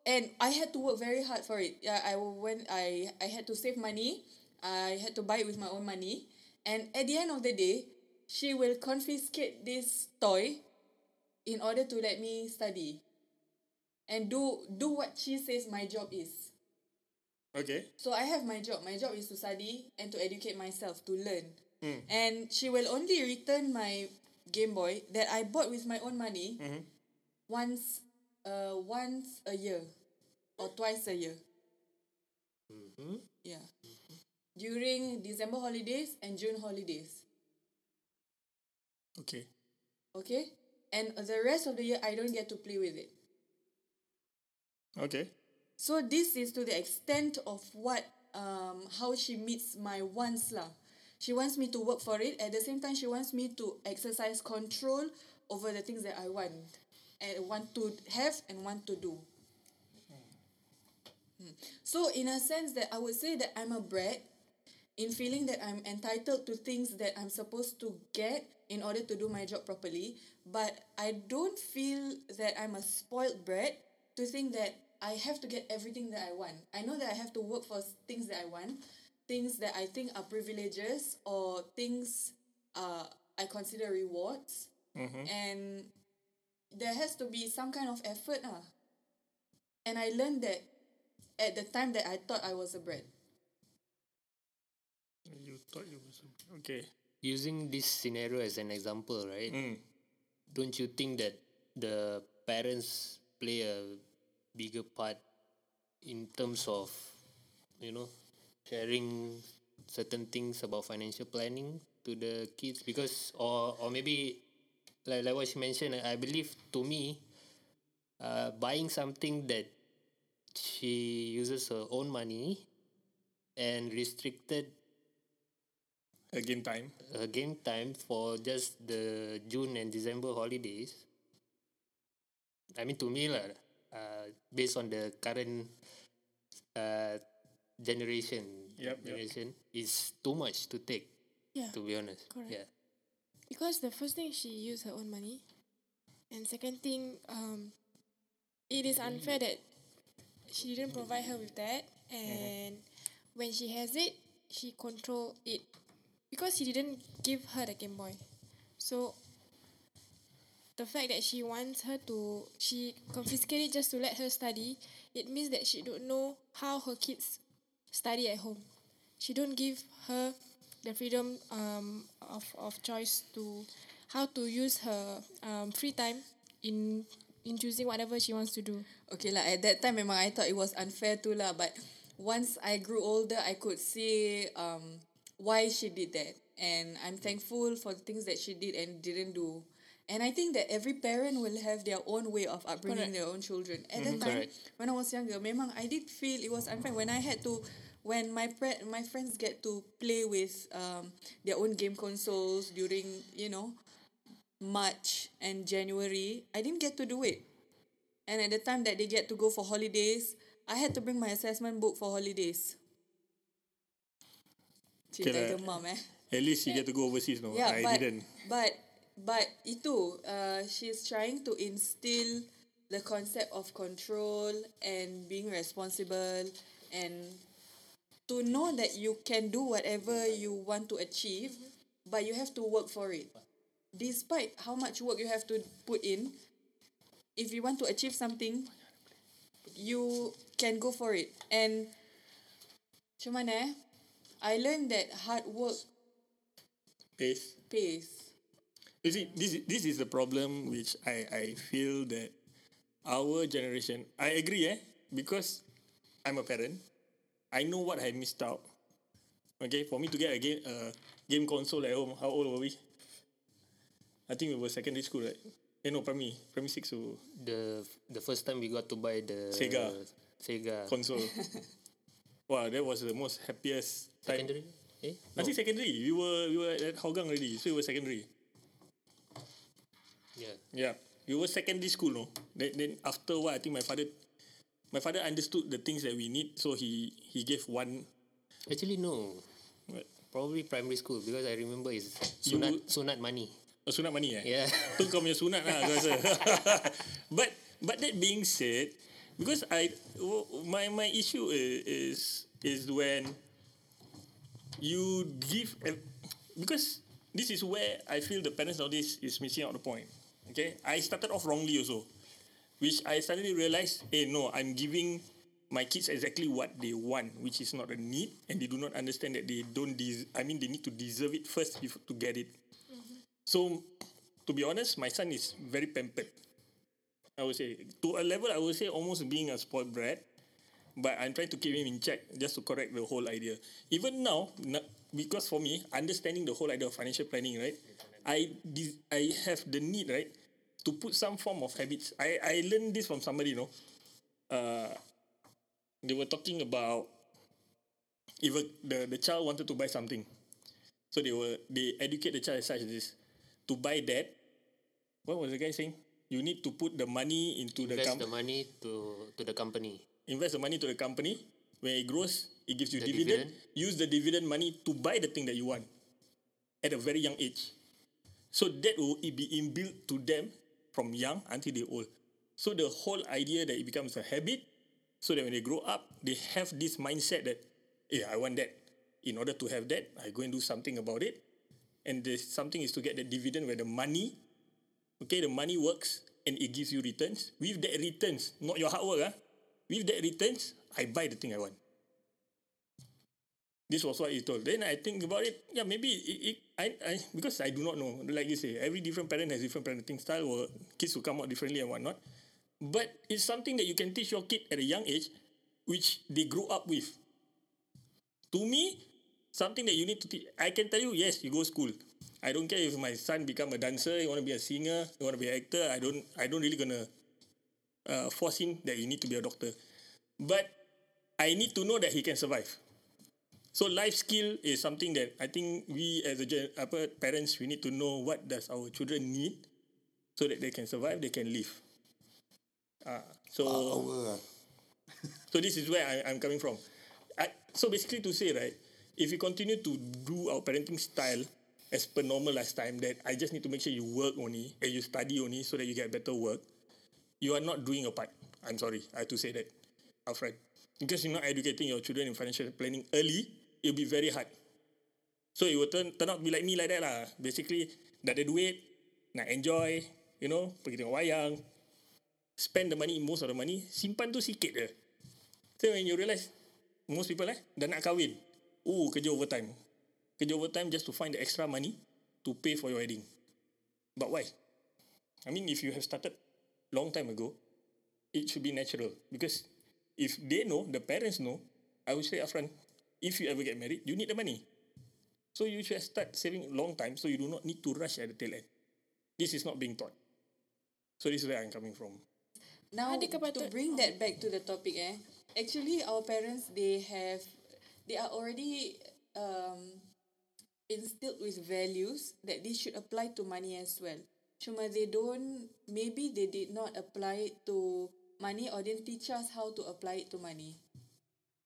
and I had to work very hard for it. Yeah, I went. I I had to save money. I had to buy it with my own money, and at the end of the day, she will confiscate this toy in order to let me study and do do what she says my job is. Okay. So I have my job. My job is to study and to educate myself, to learn. Mm. And she will only return my Game Boy that I bought with my own money mm-hmm. once uh once a year or twice a year. Mm-hmm. Yeah. During December holidays and June holidays. Okay. Okay? And the rest of the year I don't get to play with it. Okay. So this is to the extent of what um how she meets my wants lah. She wants me to work for it. At the same time, she wants me to exercise control over the things that I want and want to have and want to do. Hmm. So in a sense that I would say that I'm a brat in feeling that I'm entitled to things that I'm supposed to get in order to do my job properly, but I don't feel that I'm a spoiled brat to think that I have to get everything that I want. I know that I have to work for things that I want, things that I think are privileges or things uh, I consider rewards, and there has to be some kind of effort. Ah. And I learned that at the time that I thought I was a brat. You thought you was okay. Using this scenario as an example, right? Mm. Don't you think that the parents play a bigger part in terms of, you know, sharing certain things about financial planning to the kids? Because, or or maybe, like like what she mentioned, I believe to me, uh, buying something that she uses her own money and restricted A game time. uh, game time for just the June and December holidays. I mean, to me, lah, uh, based on the current uh, generation, yup. generation is too much to take. Yeah. To be honest, Correct. yeah. Because the first thing she used her own money, and second thing, um, it is unfair that she didn't provide her with that, and when she has it, she control it because he didn't give her the Game Boy. So the fact that she wants her to she confiscate it just to let her study, it means that she don't know how her kids study at home. She don't give her the freedom um, of, of choice to how to use her um, free time in in choosing whatever she wants to do. Okay lah, at that time memang I thought it was unfair too lah. But once I grew older, I could see um, why she did that. And I'm thankful for the things that she did and didn't do. And I think that every parent will have their own way of upbringing Correct. their own children. At that time, Correct. when I was younger, memang I did feel it was unfair when I had to, when my pre- my friends get to play with um, their own game consoles during you know March and January, I didn't get to do it. And at the time that they get to go for holidays, I had to bring my assessment book for holidays. Cinta Okay demam eh. At least you get to go overseas, no? Yeah, I but didn't. but but itu uh, she's trying to instill the concept of control and being responsible and to know that you can do whatever you want to achieve, but you have to work for it. Despite how much work you have to put in, if you want to achieve something, you can go for it. And macam mana eh? I learned that hard work Pace. pays. You see, this is, this is the problem which I, I feel that our generation, I agree, eh, because I'm a parent, I know what I missed out. Okay, for me to get a game, uh, game console at home, how old were we? I think we were secondary school, right? Eh, no, primary, primary six, so The the first time we got to buy the Sega. Sega console. wow, that was the most happiest time. secondary. Eh? I think secondary. We were we were at Hougang already, so we were secondary. Yeah. Yeah, we were secondary school, no. Then, then after while, I think my father, my father understood the things that we need, so he he gave one. Actually no. What? Probably primary school because I remember it's You- sunat sunat money. Oh, sunat money eh? Yeah. Tu kau punya sunat lah aku rasa. but but that being said, because I my my issue is is, is when you give because this is where I feel the parents nowadays is missing out the point. Okay, I started off wrongly also, which I suddenly realized, hey no, I'm giving my kids exactly what they want, which is not a need, and they do not understand that they don't. Des- I mean, they need to deserve it first before to get it. Mm-hmm. So, to be honest, my son is very pampered. I would say to a level, I would say almost being a spoiled brat. But I'm trying to keep him in check just to correct the whole idea. Even now, because for me, understanding the whole idea of financial planning, right? I I have the need, right, to put some form of habits. I I learned this from somebody, you know. Uh, they were talking about if a, the the child wanted to buy something, so they were they educate the child as such as this to buy that. What was the guy saying? You need to put the money into the Invest the money to to the company. invest the money to the company. When it grows, it gives you The dividend. Use the dividend money to buy the thing that you want at a very young age. So that will be inbuilt to them from young until they old. So the whole idea that it becomes a habit, so that when they grow up, they have this mindset that, yeah, I want that. In order to have that, I go and do something about it. And the something is to get the dividend where the money, okay, the money works and it gives you returns. With that returns, not your hard work, ah. With that returns, I buy the thing I want. This was what he told. Then I think about it. Yeah, maybe it, it, I, I because I do not know. Like you say, every different parent has different parenting style, or kids will come out differently and whatnot. But it's something that you can teach your kid at a young age, which they grew up with. To me, something that you need to teach. I can tell you, yes, you go school. I don't care if my son become a dancer, you want to be a singer, you want to be an actor. I don't. I don't really gonna uh, force him that he need to be a doctor. But I need to know that he can survive. So life skill is something that I think we as a apa, parents we need to know what does our children need so that they can survive, they can live. Ah, so Power so this is where I, I'm coming from. I, so basically to say right, if we continue to do our parenting style as per normal last time, that I just need to make sure you work only and you study only so that you get better work, you are not doing your part. I'm sorry, I have to say that. Alfred. Because you're not educating your children in financial planning early, it'll be very hard. So it will turn, turn out to be like me like that lah. Basically, dah ada duit, nak enjoy, you know, pergi tengok wayang, spend the money, most of the money, simpan tu sikit je. So when you realise, most people eh, dah nak kahwin. Oh, kerja overtime. Kerja overtime just to find the extra money to pay for your wedding. But why? I mean, if you have started long time ago, it should be natural. Because if they know, the parents know, I would say upfront, if you ever get married, you need the money. So you should start saving long time so you do not need to rush at the tail end. This is not being taught. So this is where I'm coming from. Now to bring that back to the topic eh actually our parents they have they are already um instilled with values that they should apply to money as well. Cuma they don't maybe they did not apply it to money or didn't teach us how to apply it to money.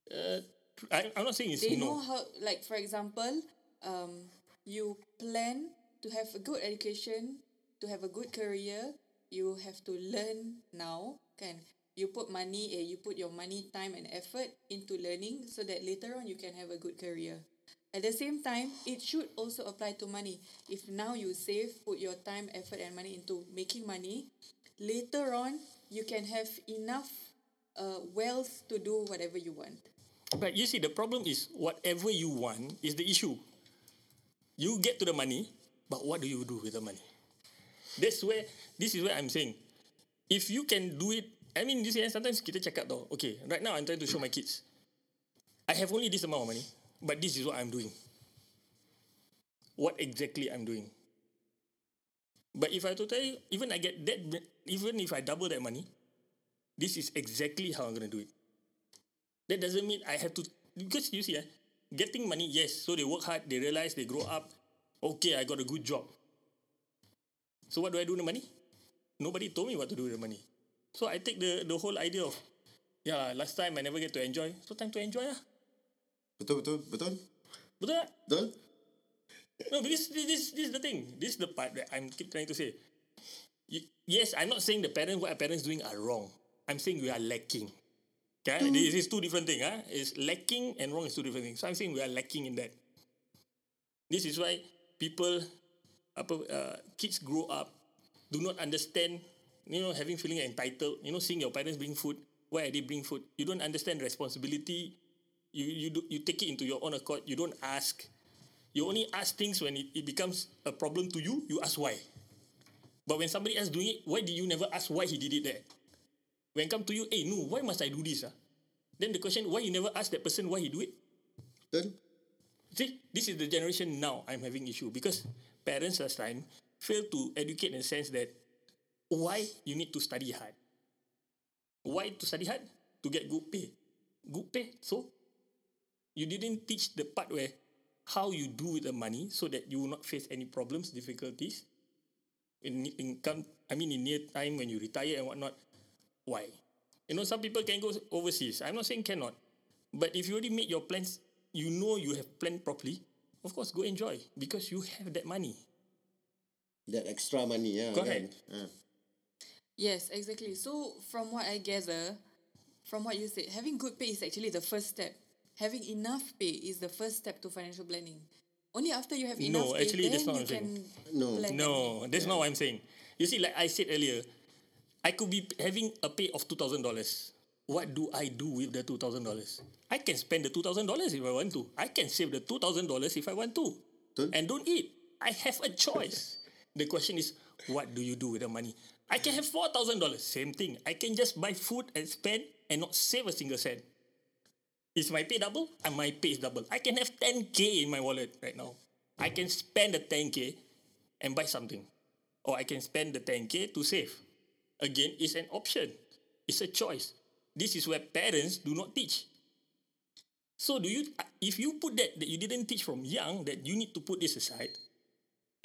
Uh, I, I'm not saying it's They know how like for example, um you plan to have a good education, to have a good career, you have to learn now, kan? You put money, eh, you put your money, time and effort into learning so that later on you can have a good career. At the same time, it should also apply to money. If now you save, put your time, effort and money into making money, later on you can have enough uh, wealth to do whatever you want. But you see, the problem is whatever you want is the issue. You get to the money, but what do you do with the money? That's where this is where I'm saying, if you can do it, I mean, you see, sometimes kita cakap tau, okay, right now I'm trying to show my kids, I have only this amount of money, but this is what I'm doing. What exactly I'm doing. But if I to tell you, even I get that, even if I double that money, this is exactly how I'm gonna do it. That doesn't mean I have to because you see, eh, getting money, yes. So they work hard, they realize they grow up. Okay, I got a good job. So what do I do with the money? Nobody told me what to do with the money. So I take the the whole idea of, yeah, last time I never get to enjoy. So time to enjoy lah. Betul betul betul. Betul tak? Betul? No, because this, this, this is the thing. This is the part that I'm keep trying to say. You, yes, I'm not saying the parents, what our parents doing are wrong. I'm saying we are lacking. Okay? This is two different things. Huh? It's lacking and wrong is two different things. So I'm saying we are lacking in that. This is why people, uh, kids grow up, do not understand, you know, having feeling entitled, you know, seeing your parents bring food, why are they bring food? You don't understand responsibility. You you do, you take it into your own accord. You don't ask. You only ask things when it, it becomes a problem to you. You ask why. But when somebody else doing it, why did you never ask why he did it there? When come to you, hey, no, why must I do this? Ah? Then the question, why you never ask that person why he do it? Betul? See, this is the generation now I'm having issue because parents last time fail to educate in the sense that why you need to study hard. Why to study hard? To get good pay. Good pay. So you didn't teach the part where how you do with the money so that you will not face any problems, difficulties. In, in come, I mean in near time when you retire and whatnot. Why? You know, some people can go overseas. I'm not saying cannot. But if you already made your plans, you know you have planned properly, of course go enjoy because you have that money. That extra money ya. Correct. Kan? Ha. Yes, exactly. So from what I gather, from what you said, having good pay is actually the first step. Having enough pay is the first step to financial planning. Only after you have No, enough pay, actually, then that's not you what I'm can No. plan. No, that's not what I'm saying. You see, like I said earlier, I could be having a pay of two thousand dollars. What do I do with the two thousand dollars? I can spend the two thousand dollars if I want to. I can save the two thousand dollars if I want to, Betul. and don't eat. I have a choice. the question is, what do you do with the money? I can have four thousand dollars. Same thing. I can just buy food and spend and not save a single cent. Is my pay double? And my pay is double. I can have 10k in my wallet right now. I can spend the 10k and buy something. Or I can spend the 10k to save. Again, it's an option. It's a choice. This is where parents do not teach. So do you if you put that that you didn't teach from young that you need to put this aside,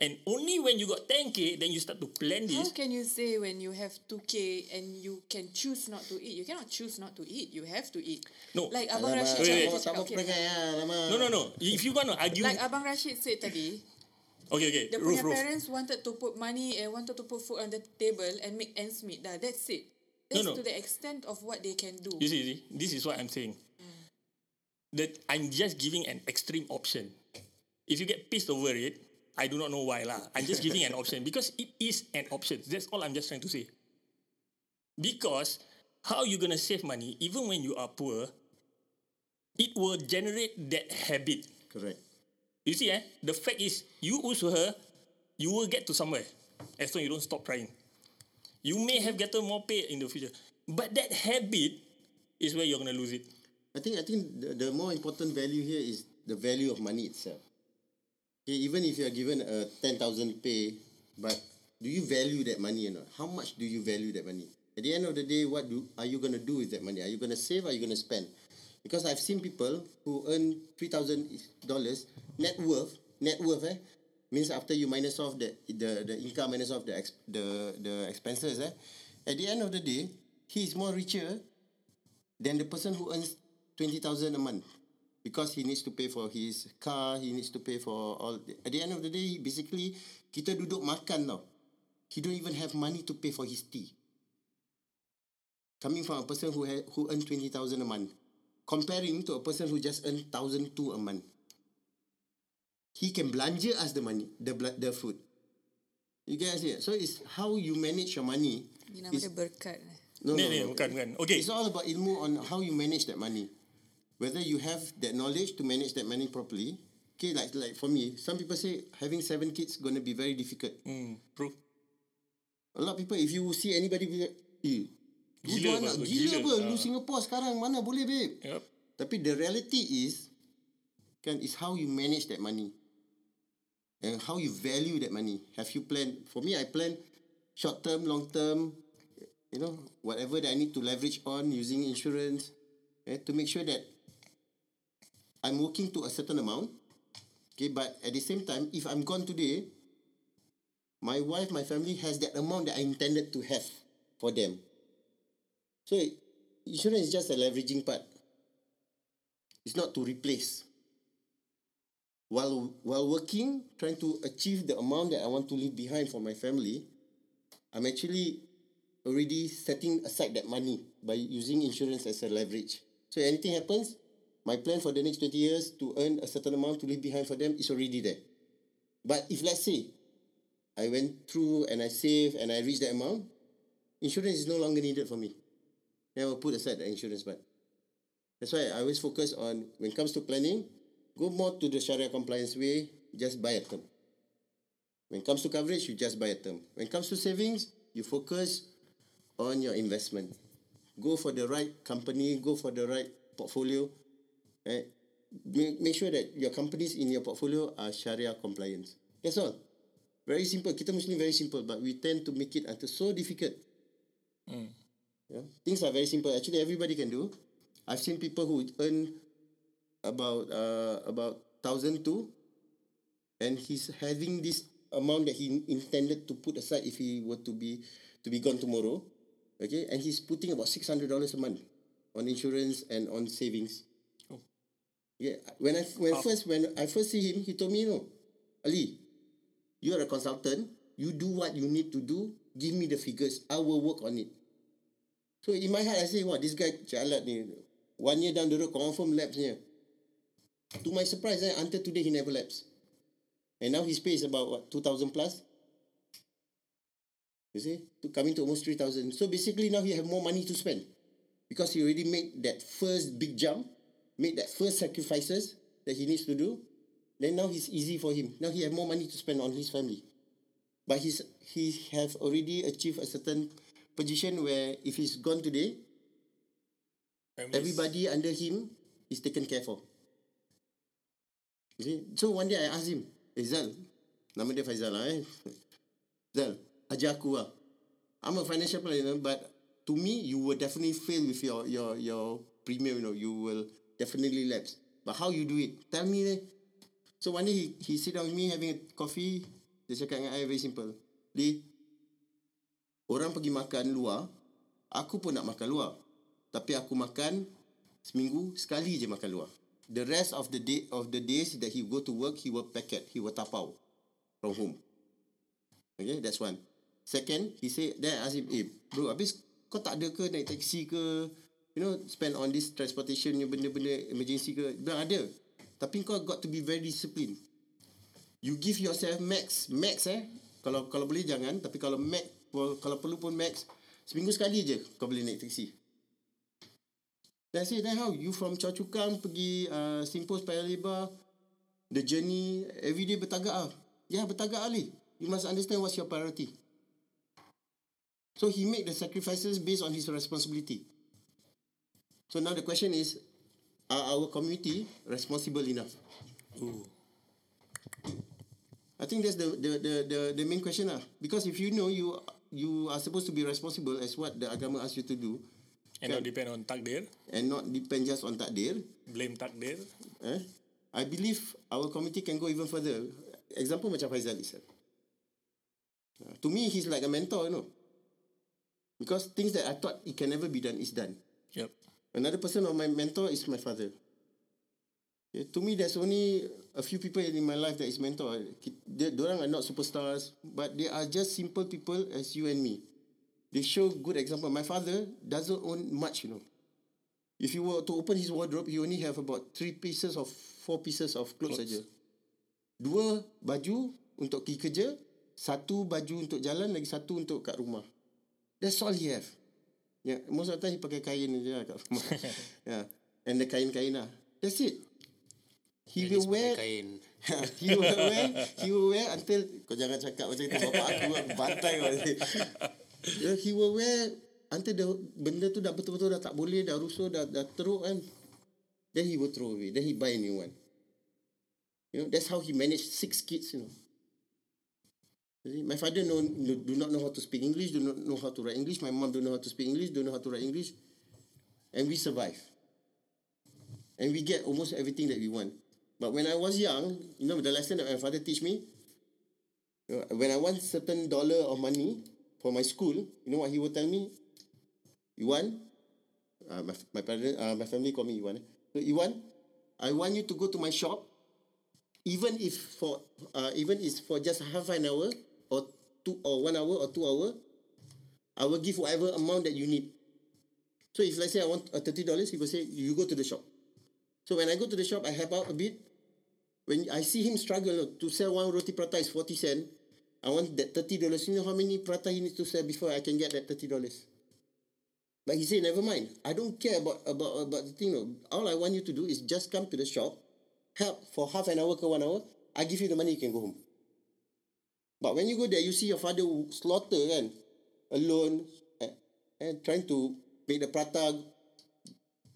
and only when you got 10k then you start to plan How this. can you say when you have 2K and you can choose not to eat? You cannot choose not to eat. You have to eat. No. Like Abang Alamak, Rashid Wait, wait. okay. Alamak. No no no. If you want to argue, Like Abang Rashid said tadi, okay okay. the Roof punya roof. parents wanted to put money and wanted to put food on the table and make ends meet. Dah, that's it. No, That's no. to the extent of what they can do. You see, you see, this is what I'm saying. That I'm just giving an extreme option. If you get pissed over it, I do not know why lah. I'm just giving an option because it is an option. That's all I'm just trying to say. Because how you gonna save money even when you are poor? It will generate that habit. Correct. You see, eh? The fact is, you also her, you will get to somewhere as long as you don't stop trying. You may have gotten more pay in the future, but that habit is where you're gonna lose it. I think I think the, the more important value here is the value of money itself. Okay, even if you are given a ten thousand pay, but do you value that money or not? How much do you value that money? At the end of the day, what do are you gonna do with that money? Are you gonna save? Or are you gonna spend? Because I've seen people who earn three thousand dollars net worth, net worth, eh, means after you minus off the the, the income minus off the ex, the the expenses, eh, at the end of the day, he is more richer than the person who earns 20,000 a month because he needs to pay for his car, he needs to pay for all. At the end of the day, basically, kita duduk makan tau. He don't even have money to pay for his tea. Coming from a person who ha- who earn 20,000 a month, comparing to a person who just earn 1,002 a month. He can belanja us the money, the bla- the food. You guys see? So it's how you manage your money. Ini nama is- dia berkat. no, Ni no, no. bukan bukan. Okay. It's all about ilmu on how you manage that money. Whether you have that knowledge to manage that money properly. Okay, like like for me, some people say having seven kids gonna be very difficult. Hmm, true. A lot of people, if you see anybody be like, eh, Gila gila, apa? nak, Gila. gila apa? Lu Ah. Singapore sekarang mana boleh babe? Yep. Tapi the reality is, kan, is how you manage that money. And how you value that money. Have you planned? For me, I plan short term, long term, you know, whatever that I need to leverage on using insurance eh, to make sure that I'm working to a certain amount. Okay, but at the same time, if I'm gone today, my wife, my family has that amount that I intended to have for them. So insurance is just a leveraging part. It's not to replace. While while working, trying to achieve the amount that I want to leave behind for my family, I'm actually already setting aside that money by using insurance as a leverage. So anything happens, my plan for the next 20 years to earn a certain amount to leave behind for them is already there. But if let's say I went through and I saved and I reached that amount, insurance is no longer needed for me. Then I will put aside the insurance part. That's why I always focus on when it comes to planning, go more to the Sharia compliance way, just buy a term. When it comes to coverage, you just buy a term. When it comes to savings, you focus on your investment. Go for the right company, go for the right portfolio. Right? Make, make sure that your companies in your portfolio are Sharia compliance. That's all. Very simple. Kita Muslim very simple, but we tend to make it until so difficult. Yeah? Things are very simple. Actually, everybody can do. I've seen people who earn about uh, about thousand two, and he's having this amount that he intended to put aside if he were to be to be gone tomorrow. Okay, and he's putting about six hundred dollars a month on insurance and on savings. Oh. Yeah, when I when first when I first see him, he told me, "No, Ali, you are a consultant. You do what you need to do. Give me the figures. I will work on it." So in my heart, I say, "Wow, this guy jalat ni. One year down the road, confirm lapse-nya." To my surprise, eh, until today he never lapsed. And now his pay is about what two thousand plus. You see, to coming to almost three thousand. So basically, now he have more money to spend because he already made that first big jump, made that first sacrifices that he needs to do. Then now it's easy for him. Now he have more money to spend on his family. But he's he have already achieved a certain position where if he's gone today, Families- everybody under him is taken care for. You see? So one day I asked him, eh Zal, nama dia Faizal lah eh. Zal, ajar aku lah. I'm a financial planner but to me you will definitely fail with your your your premium, you know, you will definitely lapse. But how you do it? Tell me eh. So one day he, he sit down with me having a coffee, dia cakap dengan I very simple. Lee, orang pergi makan luar, aku pun nak makan luar. Tapi aku makan seminggu sekali je makan luar. The rest of the day of the days that he go to work, he will packet, he will tapau from home. Okay, that's one. Second, he say, then I ask him, eh, bro, habis Kau tak ada ke naik taxi ke? You know, spend on this transportation ni benda-benda emergency ke? Bilang ada. Tapi kau got to be very disciplined. You give yourself max, max eh. Kalau kalau boleh jangan, tapi kalau max, kalau perlu pun max, seminggu sekali je kau boleh naik taxi. That's it. Then how? You from Choa Chu Kang pergi uh, Simpos Paya Lebar, the journey every day bertagak ah. Yeah, bertagak Ali. You must understand what's your priority. So he made the sacrifices based on his responsibility. So now the question is, are our community responsible enough? Ooh. I think that's the the the the, the main question lah. Because if you know you you are supposed to be responsible as what the agama asks you to do, And not depend on takdir. and not depend just on takdir, Blame takdir. eh, I believe our community can go even further. Example macam Faizal is. Uh, to me, he's like a mentor, you know. Because things that I thought it can never be done is done. Yep. Another person of my mentor is my father. Okay, to me, there's only a few people in my life that is mentor. They, orang are not superstars, but they are just simple people as you and me. They show good example. My father doesn't own much, you know. If you were to open his wardrobe, he only have about three pieces of four pieces of clothes saja. Dua baju untuk pergi kerja, satu baju untuk jalan, lagi satu untuk kat rumah. That's all he have. Yeah, most of the time he pakai kain je lah kat rumah. yeah. And the kain-kain lah. That's it. He will wear kain. he will wear he will wear until kau jangan cakap macam itu bapak aku bantai kau. Yeah, he will wear until the benda tu dah betul-betul dah tak boleh dah rusuh dah dah teruk kan. Then he will throw away. Then he buy a new one. You know, that's how he managed six kids, you know. My father know, do not know how to speak English, do not know how to write English. My mom don't know how to speak English, don't know how to write English. And we survive. And we get almost everything that we want. But when I was young, you know, the lesson that my father teach me, you know, when I want certain dollar of money for my school, you know what he would tell me? Iwan, uh, my my parent, uh, my family call me Iwan. eh. So Iwan, I want you to go to my shop, even if for uh, even is for just half an hour or two or one hour or two hour, I will give whatever amount that you need. So if let's say I want a thirty dollars, he will say you go to the shop. So when I go to the shop, I help out a bit. When I see him struggle to sell one roti prata is forty cent, I want that thirty dollars. You know how many prata he needs to sell before I can get that thirty dollars? But he said, never mind. I don't care about about about the thing. All I want you to do is just come to the shop, help for half an hour or one hour. I give you the money, you can go home. But when you go there, you see your father slaughter kan, alone, and, and trying to make the prata,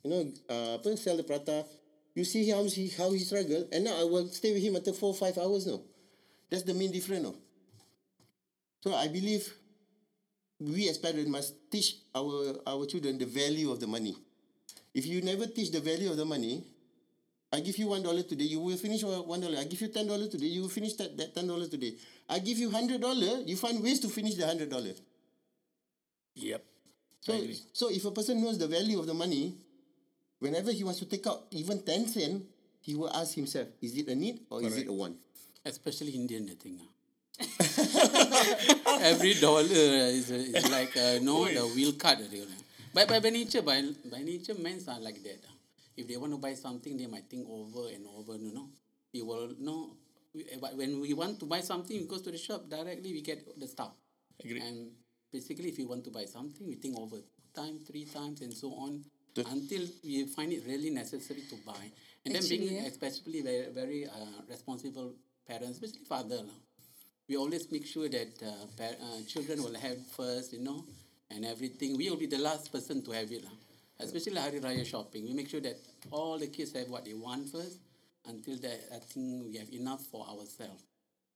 you know, uh, sell the prata. You see how he how he struggle, and now I will stay with him until four five hours. No, that's the main difference. No. So I believe we as parents must teach our our children the value of the money. If you never teach the value of the money, I give you one dollar today, you will finish one dollar. I give you ten dollars today, you will finish that, that ten dollars today. I give you hundred dollar, you find ways to finish the hundred dollar. Yep. So so if a person knows the value of the money, whenever he wants to take out even ten cent, he will ask himself, is it a need or is it a want? Especially Indian, I think. ah. Every dollar is, is like uh, no the wheel card. already, right? By, by by nature, by by nature, men are like that. ah. If they want to buy something, they might think over and over. You know, you will know. But when we want to buy something, we go to the shop directly. We get the stuff. Agree. And basically, if you want to buy something, we think over time, three times, and so on, until we find it really necessary to buy. And then being especially very very uh, responsible parents, especially father, we always make sure that uh, par- uh, children will have first, you know, and everything. We will be the last person to have it. Especially Hari Raya shopping, we make sure that all the kids have what they want first. Until that, I think we have enough for ourselves.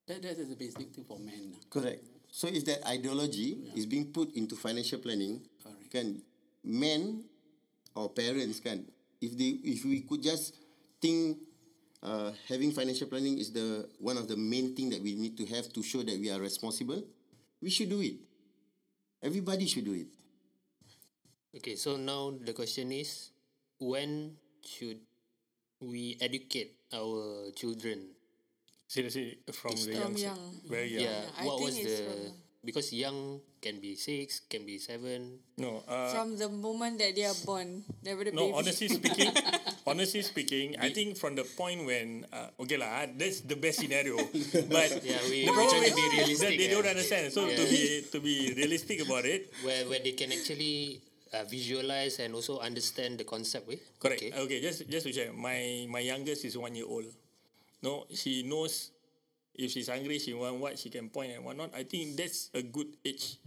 That that is the basic thing for men. Correct. So if that ideology is being put into financial planning, Correct. kan men or parents kan, if they if we could just think uh, having financial planning is the one of the main thing that we need to have to show that we are responsible, we should do it. Everybody should do it. Okay, so now the question is, when should we educate our children? Seriously, from the From young, young. very young. Yeah, I what think was it's the from- because young can be six, can be seven. No, uh, From the moment that they are born, daripada no. baby. Honestly speaking, honestly speaking, I think from the point when uh, okay lah, ah, that's the best scenario. But Yeah, we the problem is be that realistic. they don't understand. So to be to be realistic about it, where where they can actually uh, visualize and also understand the concept. Eh? Correct. Okay. Okay. okay, just just to share, my my youngest is one year old. No, she knows if she's hungry, she want what she can point and whatnot. I think that's a good age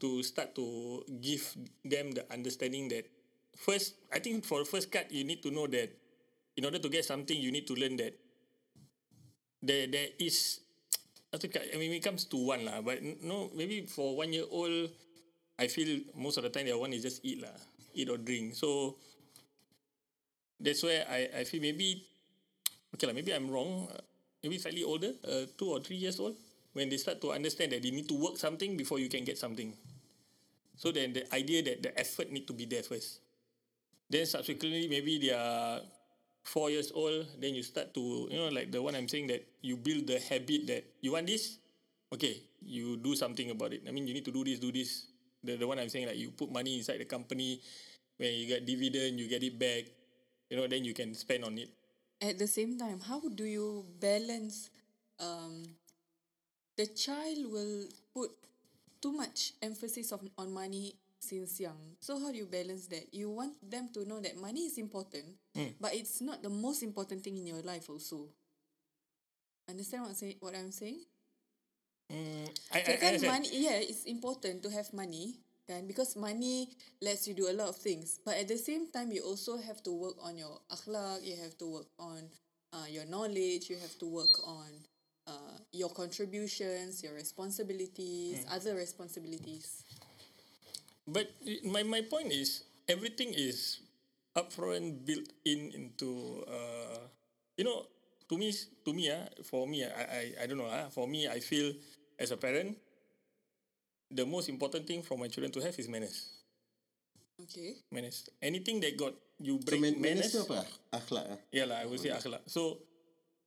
to start to give them the understanding that first. I think for first cut, you need to know that in order to get something, you need to learn that there there is. I mean, it comes to one lah, but no, maybe for one year old, I feel most of the time their one is just eat lah, eat or drink. So that's where I, I feel maybe okay lah, maybe I'm wrong. Maybe slightly older, uh, two or three years old, when they start to understand that they need to work something before you can get something. So then the idea that the effort need to be there first. Then subsequently maybe they are four years old, then you start to you know like the one I'm saying that you build the habit that you want this, okay, you do something about it. I mean you need to do this, do this. The the one I'm saying like you put money inside the company, when you get dividend, you get it back, you know, then you can spend on it. At the same time, how do you balance? Um, the child will put too much emphasis on on money since young. So how do you balance that? You want them to know that money is important, but it's not the most important thing in your life. Also, understand what I say? What I'm saying? Mm, I, I, So I understand. money, yeah, it's important to have money, kan? Because money lets you do a lot of things. But at the same time, you also have to work on your akhlak. You have to work on uh, your knowledge. You have to work on uh, your contributions, your responsibilities, Hmm. other responsibilities. But my my point is everything is upfront built in into uh you know to me to me ah for me I I I don't know ah for me I feel as a parent the most important thing for my children to have is manners. Okay. Manners. Anything that got you So, break man, manners manners. apa? Akhlak ah. Yeah lah, I would say akhlak. So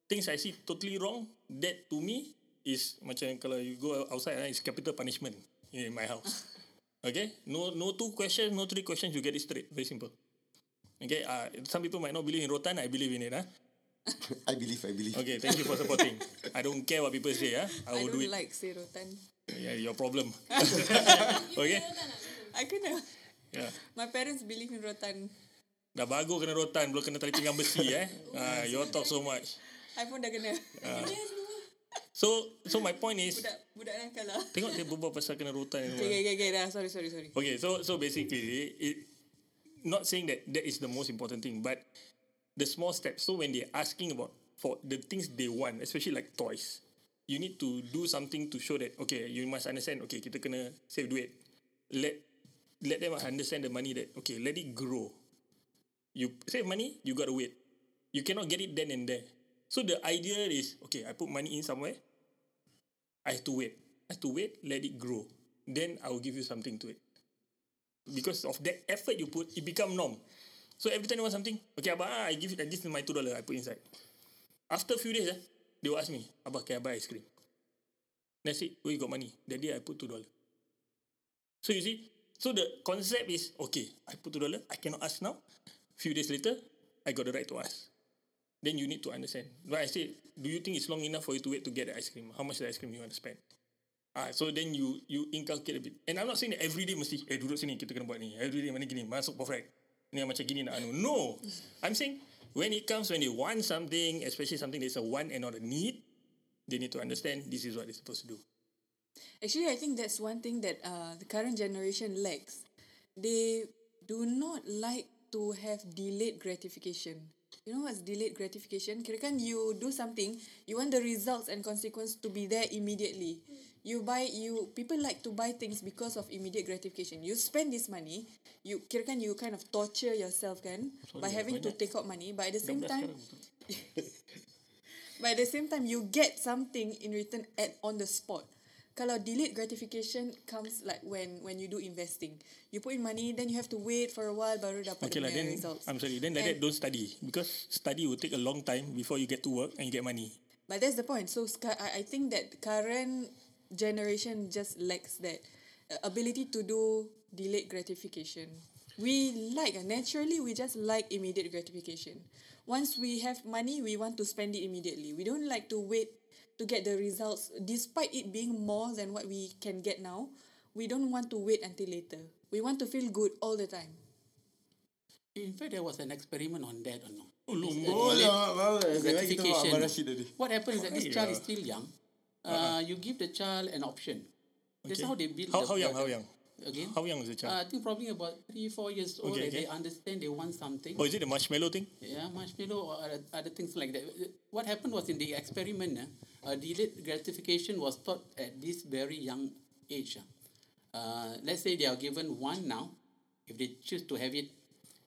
things I see totally wrong, that to me is macam kalau you go outside, ah, it's capital punishment in my house. Okay, no no two questions, no three questions, you get it straight. Very simple. Okay, uh, some people might not believe in rotan, I believe in it. Huh? I believe, I believe. Okay, thank you for supporting. I don't care what people say. Huh? I I will do don't it. like serotan. Yeah, your problem. okay, I kena. yeah. My parents believe in rotan. Dah bagus kena rotan, belum kena tali pinggang besi eh. Uh, you talk so much. I pun dah kena. So, so my point is, Budak budak nakal lah. tengok dia berbual pasal kena rotan. Okay, okay, okay, dah. Sorry, sorry, sorry. Okay, so so basically, it not saying that that is the most important thing, but the small steps. So when they're asking about for the things they want, especially like toys, you need to do something to show that okay, you must understand. Okay, kita kena save duit. Let let them understand the money that okay, let it grow. You save money, you gotta wait. You cannot get it then and there. So the idea is okay, I put money in somewhere. I have to wait. I have to wait, let it grow. Then I will give you something to it. Because of that effort you put, it become norm. So every time you want something, okay, Abah, ah, I give you, this is my $2, I put inside. After few days, ah, they will ask me, Abah, can I buy ice cream? Then I say, where you got money? That day I put $2. So you see, so the concept is, okay, I put $2, I cannot ask now. Few days later, I got the right to ask. Then you need to understand. But I say, do you think it's long enough for you to wait to get the ice cream? How much the ice cream you want to spend? Ah, so then you you inculcate a bit. And I'm not saying that every day mesti, eh duduk sini kita kena buat ni. Every day mana gini, masuk perfect. Ni macam gini nak anu. No. I'm saying when it comes when they want something, especially something that's a want and not a need, they need to understand this is what they're supposed to do. Actually, I think that's one thing that uh, the current generation lacks. They do not like to have delayed gratification. You know what's delayed gratification? Kirakan you do something, you want the results and consequence to be there immediately. You buy you people like to buy things because of immediate gratification. You spend this money, you kirakan you kind of torture yourself kan by having to take out money, but at the same time But at the same time, you get something in return at on the spot. Kalau delayed gratification comes like when when you do investing, you put in money, then you have to wait for a while baru dapat Okay lah, then results. I'm sorry. Then like that, And- don't study because study will take a long time before you get to work and you get money. But that's the point. So I I think that current generation just lacks that uh, ability to do delayed gratification. We like uh, naturally we just like immediate gratification. Once we have money, we want to spend it immediately. We don't like to wait to get the results, despite it being more than what we can get now. We don't want to wait until later. We want to feel good all the time. In fact, there was an experiment on that or no? It's, lomba. delayed lah, baru kita buat gratification. Abang Rashid tadi. What happens is that this child is still young. Uh, you give the child an option. That's Okay. how they build. How the, how young? the- How young? Again? How young is the child? Uh, I think probably about three, four years old. Okay, and They understand they want something. Oh, is it the marshmallow thing? Yeah, marshmallow or other, other things like that. What happened was in the experiment, uh, uh, delayed gratification was taught at this very young age. ah. Uh, let's say they are given one now. If they choose to have it,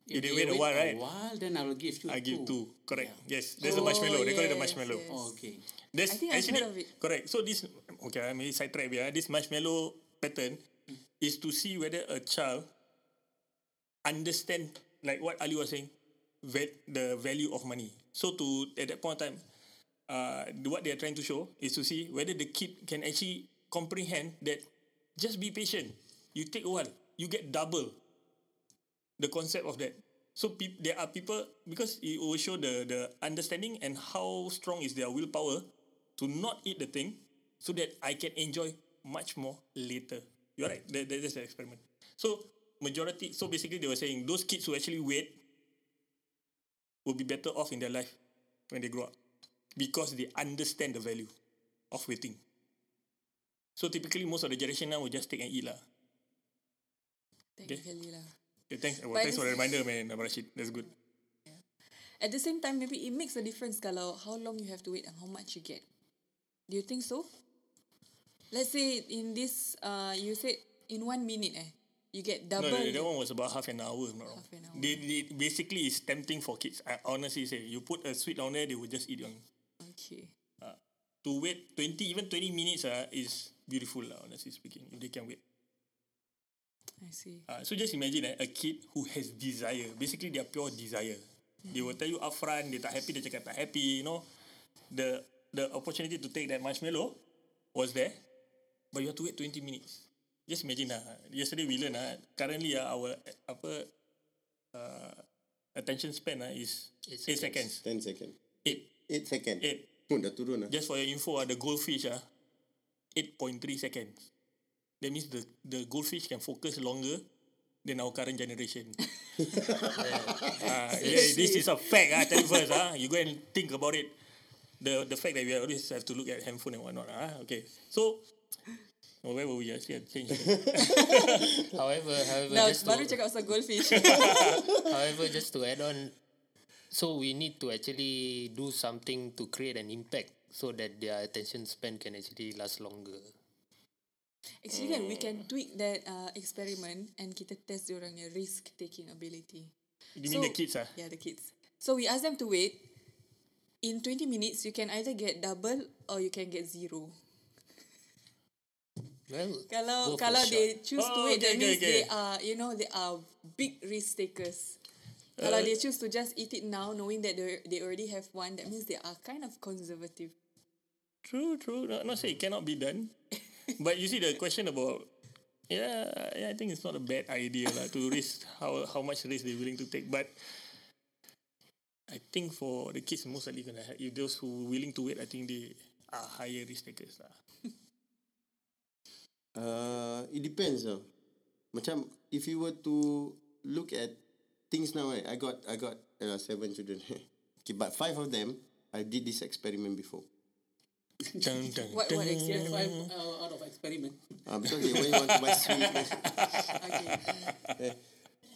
If they wait a while, right? while, then I will give you I give two. Correct. Yeah. Yes, there's the Oh, marshmallow. They call it the yes, marshmallow. yes. Oh, okay. There's I think I've actually heard of it. correct. So this okay, I may sidetrack here. This marshmallow pattern is to see whether a child understand like what Ali was saying, the value of money. So to at that point of time, uh, what they are trying to show is to see whether the kid can actually comprehend that. Just be patient. You take a while, you get double the concept of that. So peop- there are people because it will show the the understanding and how strong is their willpower to not eat the thing, so that I can enjoy much more later. You're right. That, that, that's the experiment. So majority. So basically, they were saying those kids who actually wait will be better off in their life when they grow up because they understand the value of waiting. So typically, most of the generation now will just take and eat lah. Technically lah. Okay, thanks. Well, thanks for the reminder, man, Abang Rashid. That's good. At the same time, maybe it makes a difference kalau how long you have to wait and how much you get. Do you think so? Let's say in this, uh, you said in one minute, eh, you get No, double. that, that one was about half an hour. if not. Half an hour. They, they basically is tempting for kids. I honestly say, you put a sweet down there, they will just eat on. Okay. Uh, to wait twenty, even twenty minutes, uh, is beautiful. lah. honestly speaking, if they can wait. I see. Uh, so just imagine eh, a kid who has desire. Basically, they are pure desire. They will tell you upfront, they tak happy, they cakap tak happy. You know, the the opportunity to take that marshmallow was there, but you have to wait 20 minutes. Just imagine lah. Yesterday we learn lah. Currently ah, our apa uh, attention span ah is Eight 8 seconds. 10 second. 8. 8 second. 8. Oh, dah turun lah. Just for your info, ah, the goldfish ah, 8.3 seconds. That means the the goldfish can focus longer than our current generation. Ah, yeah, this is a fact. Ah, tell you first. Ah, you go and think about it. The the fact that we always have to look at handphone and whatnot. Ah, okay. So, oh, where were we? See, I changed. However, however, Now, just baru to, cakap pasal goldfish. however, just to add on, so we need to actually do something to create an impact so that their attention span can actually last longer. Actually kan, we can tweak that uh, experiment and kita test diorangnya risk-taking ability. you mean the kids? Ah, Yeah, the kids. So we ask them to wait. In 20 minutes, you can either get double or you can get zero. Well, Kalau go kalau they shot. choose to Oh, wait, okay, that okay, means okay. they are, you know, they are big risk takers. kalau Uh, they choose to just eat it now, knowing that they they already have one, that means they are kind of conservative. True, true. Not, not say it cannot be done. but you see the question about yeah, yeah, I think it's not a bad idea lah to risk how how much risk they're willing to take. But I think for the kids most likely gonna have if those who willing to wait, I think they are higher risk takers lah. Uh, it depends lah. Macam if you were to look at things now, right, I got I got uh, seven children. okay, but five of them I did this experiment before. Dun, dun, What what experience? Five uh, out of experiment. Uh, because they want to buy sweet. Okay.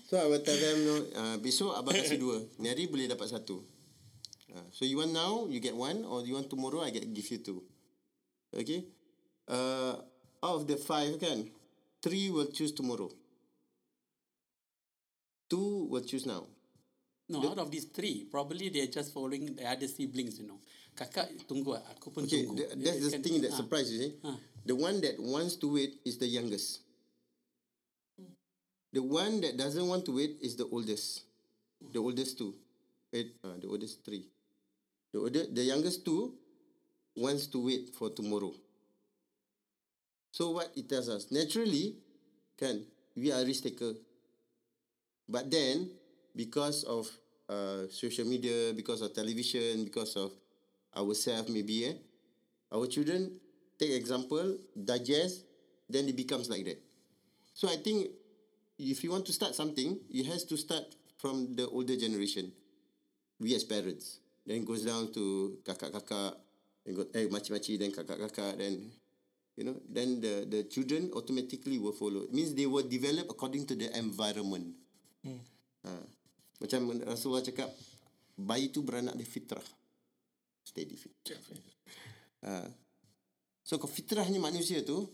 So I will tell them, no, uh, besok abang kasih dua. Ni hari boleh dapat satu. Uh, so you want now, you get one. Or you want tomorrow, I get give you two. Okay? Uh, out of the five kan, three will choose tomorrow. Two will choose now. No, out of these three, probably they're just following the other siblings, you know. Kakak tunggu, ah, aku pun Okay, tunggu. th- that's the Kan- thing that ah. surprised you see. Ah. The one that wants to wait is the youngest. The one that doesn't want to wait is the oldest. The oldest two. Eight, uh, the oldest three. The older, the youngest two wants to wait for tomorrow. So what it tells us? Naturally, kan, we are risk taker. But then, because of uh, social media, because of television, because of ourselves maybe, eh, our children take example, digest, then it becomes like that. So I think if you want to start something, it has to start from the older generation. We as parents. Then goes down to kakak-kakak, then go, eh, makcik-makcik, then kakak-kakak, then you know, then the the children automatically will follow. It means they will develop according to the environment. Hmm. Ha. Macam Rasulullah cakap, bayi tu beranak dia fitrah. Steady fitrah. Ha. So kalau fitrahnya manusia tu,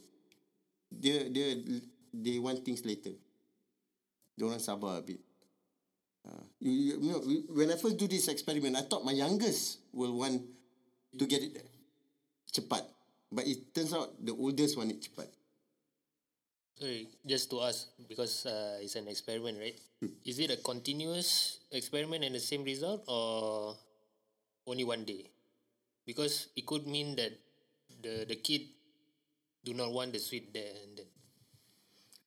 dia dia they want things later. Dia orang sabar a bit. Uh, you, you, you know, when I first do this experiment, I thought my youngest will want to get it cepat. But it turns out the oldest want it cepat. Sorry, just to ask because uh, it's an experiment, right? Is it a continuous experiment and the same result, or only one day? Because it could mean that the the kid do not want the sweet there and then.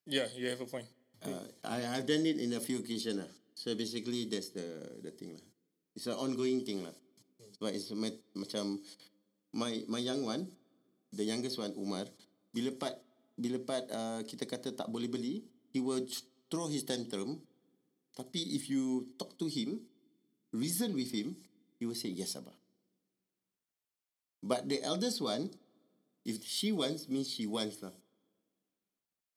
Yeah, you have a point. Uh, I I've done it in a few occasions lah. So basically that's the the thing lah. It's an ongoing thing lah. But it's ma- macam my my young one, the youngest one Umar, bila part bila part uh, kita kata tak boleh beli, he will throw his tantrum. Tapi if you talk to him, reason with him, he will say yes abah. But the eldest one, if she wants, means she wants lah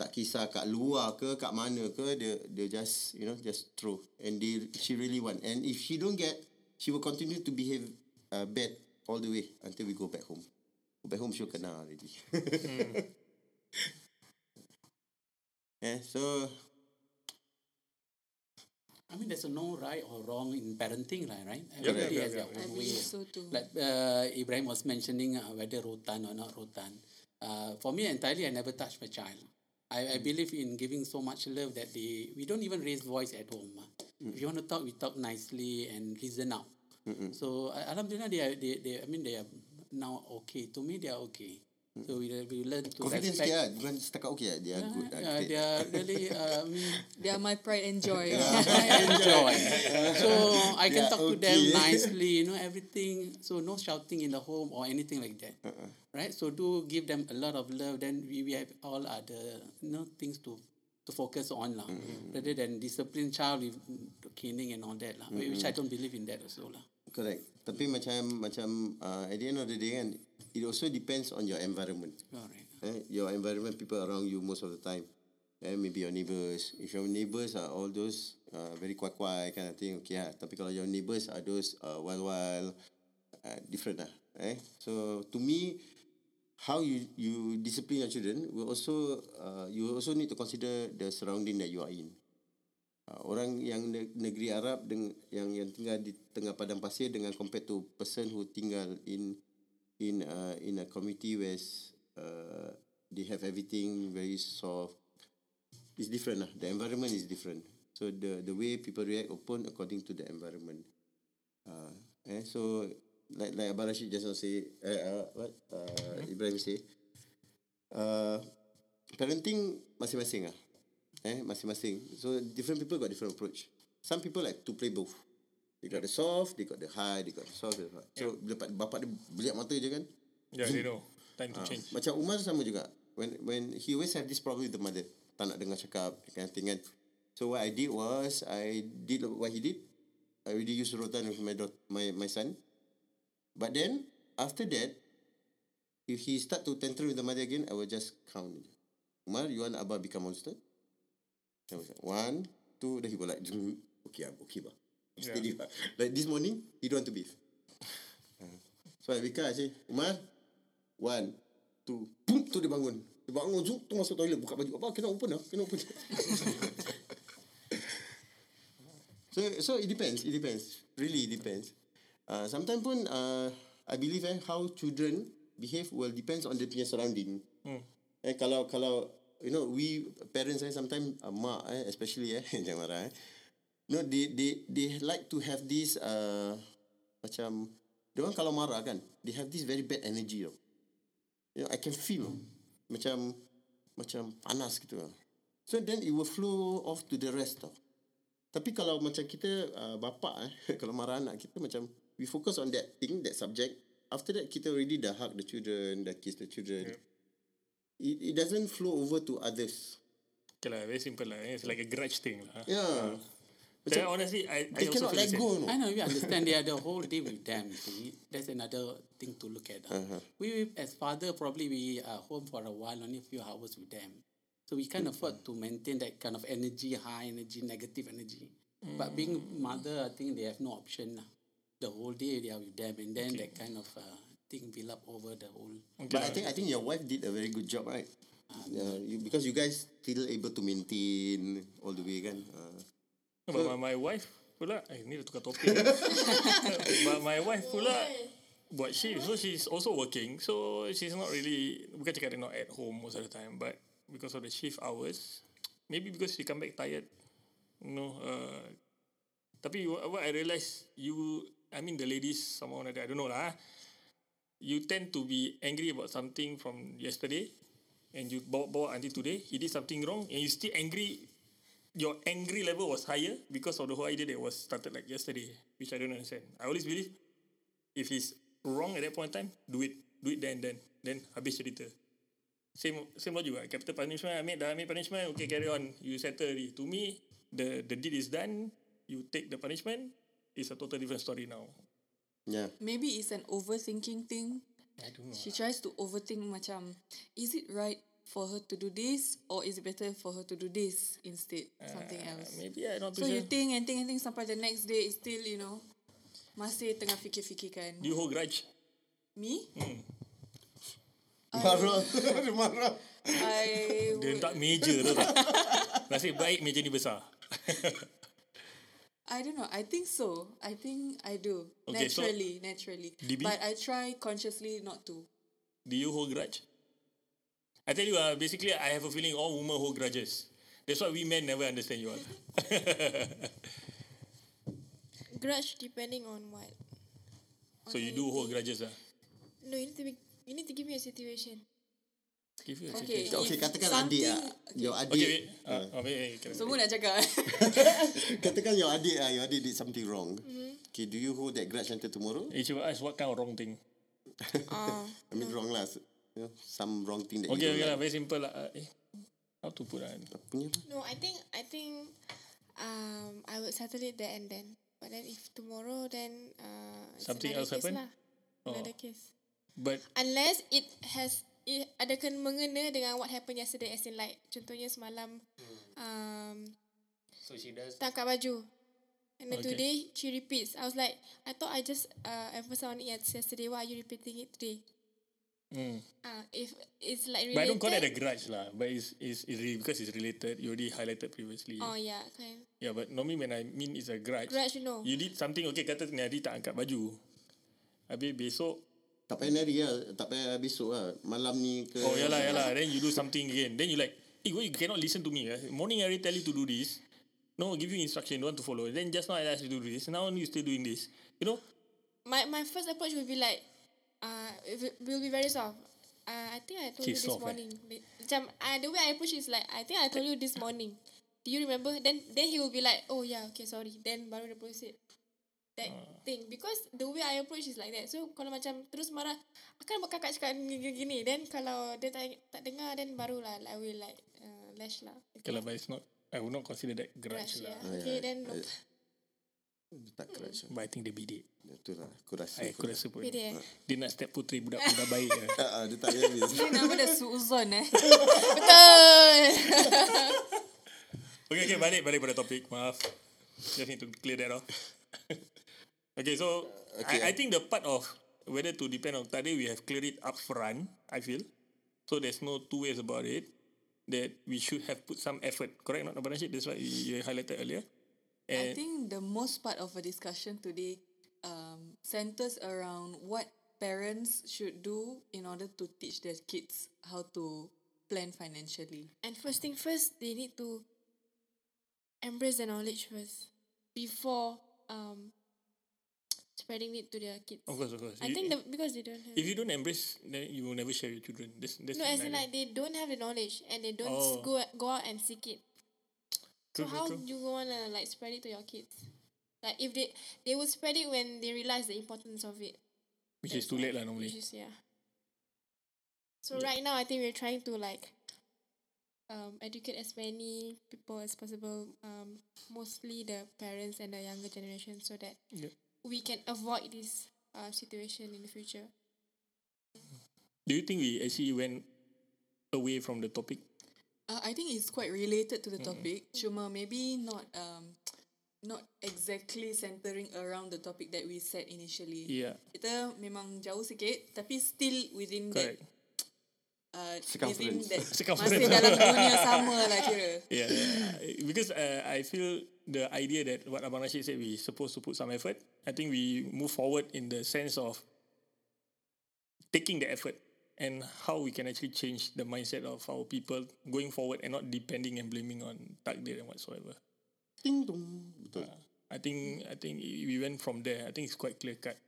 tak kisah kat luar ke kat mana ke dia dia just you know just throw and they she really want and if she don't get she will continue to behave uh, bad all the way until we go back home go back home she will kena already mm. Yeah so I mean, there's a no right or wrong in parenting, lah, right? Yeah, Everybody yeah, has yeah, their I own way. so too. Like uh, Ibrahim was mentioning uh, whether rotan or not rotan. Uh, for me, entirely, I never touch my child. I, I believe in giving so much love that they we don't even raise voice at home. ah. If you want to talk, we talk nicely and reason out. So uh, alhamdulillah, they are they, they I mean they are now okay. To me, they are okay. So we we learn to confidence respect. dia lah bukan setakat okay lah dia Yeah, good lah. yeah, they are really. Uh, I mean, They are my pride and joy. Enjoy. so I can Yeah, talk to them okay. nicely, you know, everything. So no shouting in the home or anything like that. Right? So do give them a lot of love. Then we, we have all other you know things to to focus on lah, rather than discipline child with caning and all that lah. Which I don't believe in that also lah. correct tapi macam macam uh, at the end of the day kan it also depends on your environment Correct. eh, your environment, people around you most of the time. Eh, maybe your neighbours. If your neighbours are all those uh, very kuai-kuai kind of thing, okay lah. Tapi kalau your neighbours are those uh, wild-wild, uh, different lah. Eh? So to me, how you you discipline your children will also uh, you also need to consider the surrounding that you are in. Uh, orang yang ne- negeri Arab dengan yang yang tinggal di tengah padang pasir dengan compared to person who tinggal in in uh, in a community where uh, they have everything very soft. It's different lah. The environment is different. So the the way people react open according to the environment. Uh, eh, so like like Abang Rashid just now say, uh, uh, what uh, Ibrahim say, uh, parenting masing-masing ah. Eh, masing-masing. So different people got different approach. Some people like to play both. They got the soft, they got the high, they got the soft. The hard. So bila pak- bapak dia beliak mata je kan. Yeah, they know. Time to Ah, change. Macam Umar sama juga. When when he always have this problem with the mother. Tak nak dengar cakap, that kind of thing kan. So what I did was, I did what he did. I already used rotan with my daughter, my my son. But then, after that, if he start to tantrum with the mother again, I will just count. Umar, you want Abah become monster? Then I was like, one, two, then he will like, okay, Abah, okay, bah. Steady, bah. Like this morning, he don't want to beef. So I wake up, I say, Umar, one, two, boom, tu dia bangun. Dia bangun, zoom, tu masuk toilet, buka baju. Apa, kena open lah, kena open. so, so it depends, it depends. Really, it depends. Uh, sometimes pun, uh, I believe eh, how children behave will depends on the punya surrounding. Hmm. Eh, kalau, kalau, you know, we parents eh, sometimes, uh, mak eh, especially eh, jangan marah eh. Know, they, they, they like to have this, uh, macam, dia orang kalau marah kan, they have this very bad energy tau. You know, I can feel. macam macam panas gitu lah. So then it will flow off to the rest tau. Tapi kalau macam kita uh, bapa eh, kalau marah anak kita macam we focus on that thing, that subject. After that kita already dah hug the children, dah kiss the children. It, it doesn't flow over to others. Okay lah, very simple lah. It's like a grudge thing lah. Yeah. Macam, honestly, I, I They also cannot let go. No? I know we understand they are the whole day with them. See, that's another thing to look at. uh. We as father probably we are home for a while, only a few hours with them, so we can't afford to maintain that kind of energy, high energy, negative energy. But being mother, I think they have no option. lah. The whole day they are with them, and then that kind of uh, thing build up over the whole. But I think I think your wife did a very good job, right? Yeah, you, because you guys still able to maintain all the way, kan? Uh, But my, my wife pula, eh, ni dah tukar topik. But my wife pula buat shift. So she's also working. So she's not really, bukan cakap dia not at home most of the time. But because of the shift hours, maybe because she come back tired. You know, uh, tapi what, what I realise, you, I mean the ladies, someone like that, I don't know lah. ah. You tend to be angry about something from yesterday and you bawa-bawa until today, he did something wrong and you still angry your angry level was higher because of the whole idea that was started like yesterday, which I don't understand. I always believe if he's wrong at that point in time, do it. Do it then then. Then habis cerita. Same same logic lah. Capital punishment, I made dah ambil punishment, okay carry on. You settle already. To me, the the deed is done. You take the punishment, it's a total different story now. yeah. Maybe it's an overthinking thing. I don't know. She tries to overthink macam, is it right for her to do this or is it better for her to do this instead? Something Uh, else. maybe I not So too you sure. think and think and think sampai the next day it's still, you know, masih tengah fikir-fikirkan. Do you hold grudge? Me? Marah. Dia marah. I Dia would, letak meja tu tak? Nasib baik meja ni besar. I don't know. I think so. I think I do. Okay, so- naturally, naturally. DB? But I try consciously not to. Do you hold grudge? I tell you, uh, basically, I have a feeling all women hold grudges. That's why we men never understand you all. Grudge depending on what. so you do hold grudges, ah? No, you need to be, you need to give me a situation. Give you a Okay. situation. Okay, If katakan something- adik ah. Your Okay, adik. wait. Uh, wait, wait, wait. Semua nak cakap. Katakan your adik ah, your adik did something wrong. Okay, do you hold that grudge until tomorrow? Eh, cuba ask what kind of wrong thing. Uh, I mean wrong lah. You know, some wrong thing that Okay, you okay don't lah. Very simple lah. Uh, eh, how to put lah? Punya. no, I think I think um I would settle it there and then. But then if tomorrow then uh it's Something else happen? Lah. Oh. Another case. But Unless it has it ada kena mengena dengan what happened yesterday as in like contohnya semalam um So she does. tangkap baju. And then Okay. today she repeats. I was like, I thought I just uh emphasized on it yesterday. Why are you repeating it today? Mm, Uh, if it's like related. but I don't call that a grudge lah. But it's, it's, it's really, because it's related. You already highlighted previously. Oh yeah, kind. Yeah, but normally when I mean it's a grudge, Grudge, you know. you did something, okay, kata ni hari tak angkat baju. Habis besok, Tak payah nari lah. Tak payah besok lah. Malam ni ke. oh yalah, yalah. Then you do something again. Then you like, eh, why you cannot listen to me. Eh? Morning I already tell you to do this. No, give you instruction, don't want to follow. Then just now I asked you to do this. Now you still doing this. You know? my my first approach will be like, uh, it will- will be very soft. Uh, I think I told Okay, you this soft, morning. The- Macam, uh, the way I approach is like, I think I told you this morning. Do you remember? Then then he will be like, oh yeah, okay, sorry. Then baru dia proceed. That Ah. thing. Because the way I approach is like that. So, kalau macam terus marah, akan buat kakak cakap gini-gini. Then kalau dia tak, tak dengar, then barulah I will like uh, lash lah. Okay lah, but it's not, I would not consider that grudge Lash, lah. yeah. Okay, then no. Dia Tak lah. But I think dia bidik. Itu lah. Aku rasa. I, aku rasa pun. Eh. Dia nak step puteri budak-budak baik lah. Ah, ah, dia tak payah habis. Ini nama dia Suuzon eh. Betul! Okay, okay, balik balik pada topik. Maaf. Just need to clear that off. okay, so Okay. I, I think the part of whether to depend on tadi we have cleared it up front, I feel. So there's no two ways about it. That we should have put some effort. Correct, not Abang Rashid? That's what you highlighted earlier. I think the most part of a discussion today um, centers around what parents should do in order to teach their kids how to plan financially. And first thing first, they need to embrace the knowledge first before um, spreading it to their kids. Of course, of course. I You- think the, because they don't have. if you don't embrace, then you will never share your children. That's, that's no, as in like like they don't have the knowledge and they don't Oh. go go out and seek it. So how do you wanna like spread it to your kids? Like if they they will spread it when they realize the importance of it. which is That's too late lah normally. Which is yeah. So right now I think we're trying to like um, educate as many people as possible, um, mostly the parents and the younger generation, so that Yep. we can avoid this uh, situation in the future. Do you think we actually went away from the topic? Uh, I think it's quite related to the topic. Cuma maybe not um not exactly centering around the topic that we said initially. Yeah, Kita memang jauh sikit tapi still within correct. that uh, within Circumference. that Circumference. masih dalam dunia sama lah kira. Yeah, yeah. because uh, I feel the idea that what Abang Rashid said, we supposed to put some effort. I think we move forward in the sense of taking the effort and how we can actually change the mindset of our people going forward and not depending and blaming on takdir and whatsoever. Ting dong. Betul. I think I think we went from there. I think it's quite clear cut.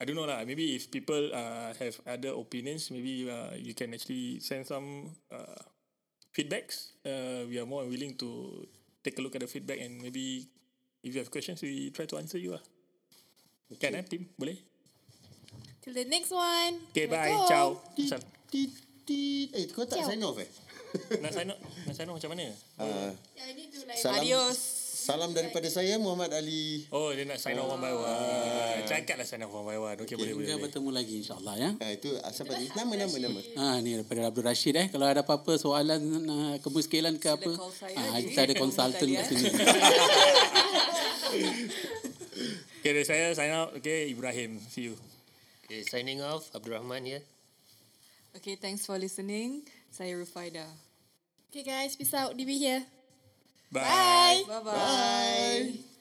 I don't know lah. Maybe if people uh, have other opinions, maybe uh, you can actually send some uh, feedbacks. Uh, we are more willing to take a look at the feedback and maybe if you have questions, we try to answer you lah. Kan eh, team? Boleh? Till the next one. Okay, bye. Assalamualaikum. Ciao. Eh, kau tak Ciao. sign off eh? nak sign up? Nak sign up macam mana? Uh, salam, Adios. salam daripada saya Muhammad Ali. Oh, dia nak sign up one by one. Cakap lah sign up one by one. Okay, boleh, boleh. Boleh. bertemu lagi insyaAllah ya. Ah itu asal tadi nama nama nama. Ha ni daripada Abdul Rashid eh. Kalau ada apa-apa soalan uh, kemuskilan ke apa. Ah je. kita ada konsultan Tadi, kat sini. Okay, dari saya sign out. Okay, Ibrahim. See you. Okay, signing off. Abdul Rahman here. Okay, thanks for listening. Saya Rufaida. Okay, guys, peace out. DB here. Bye. Bye-bye.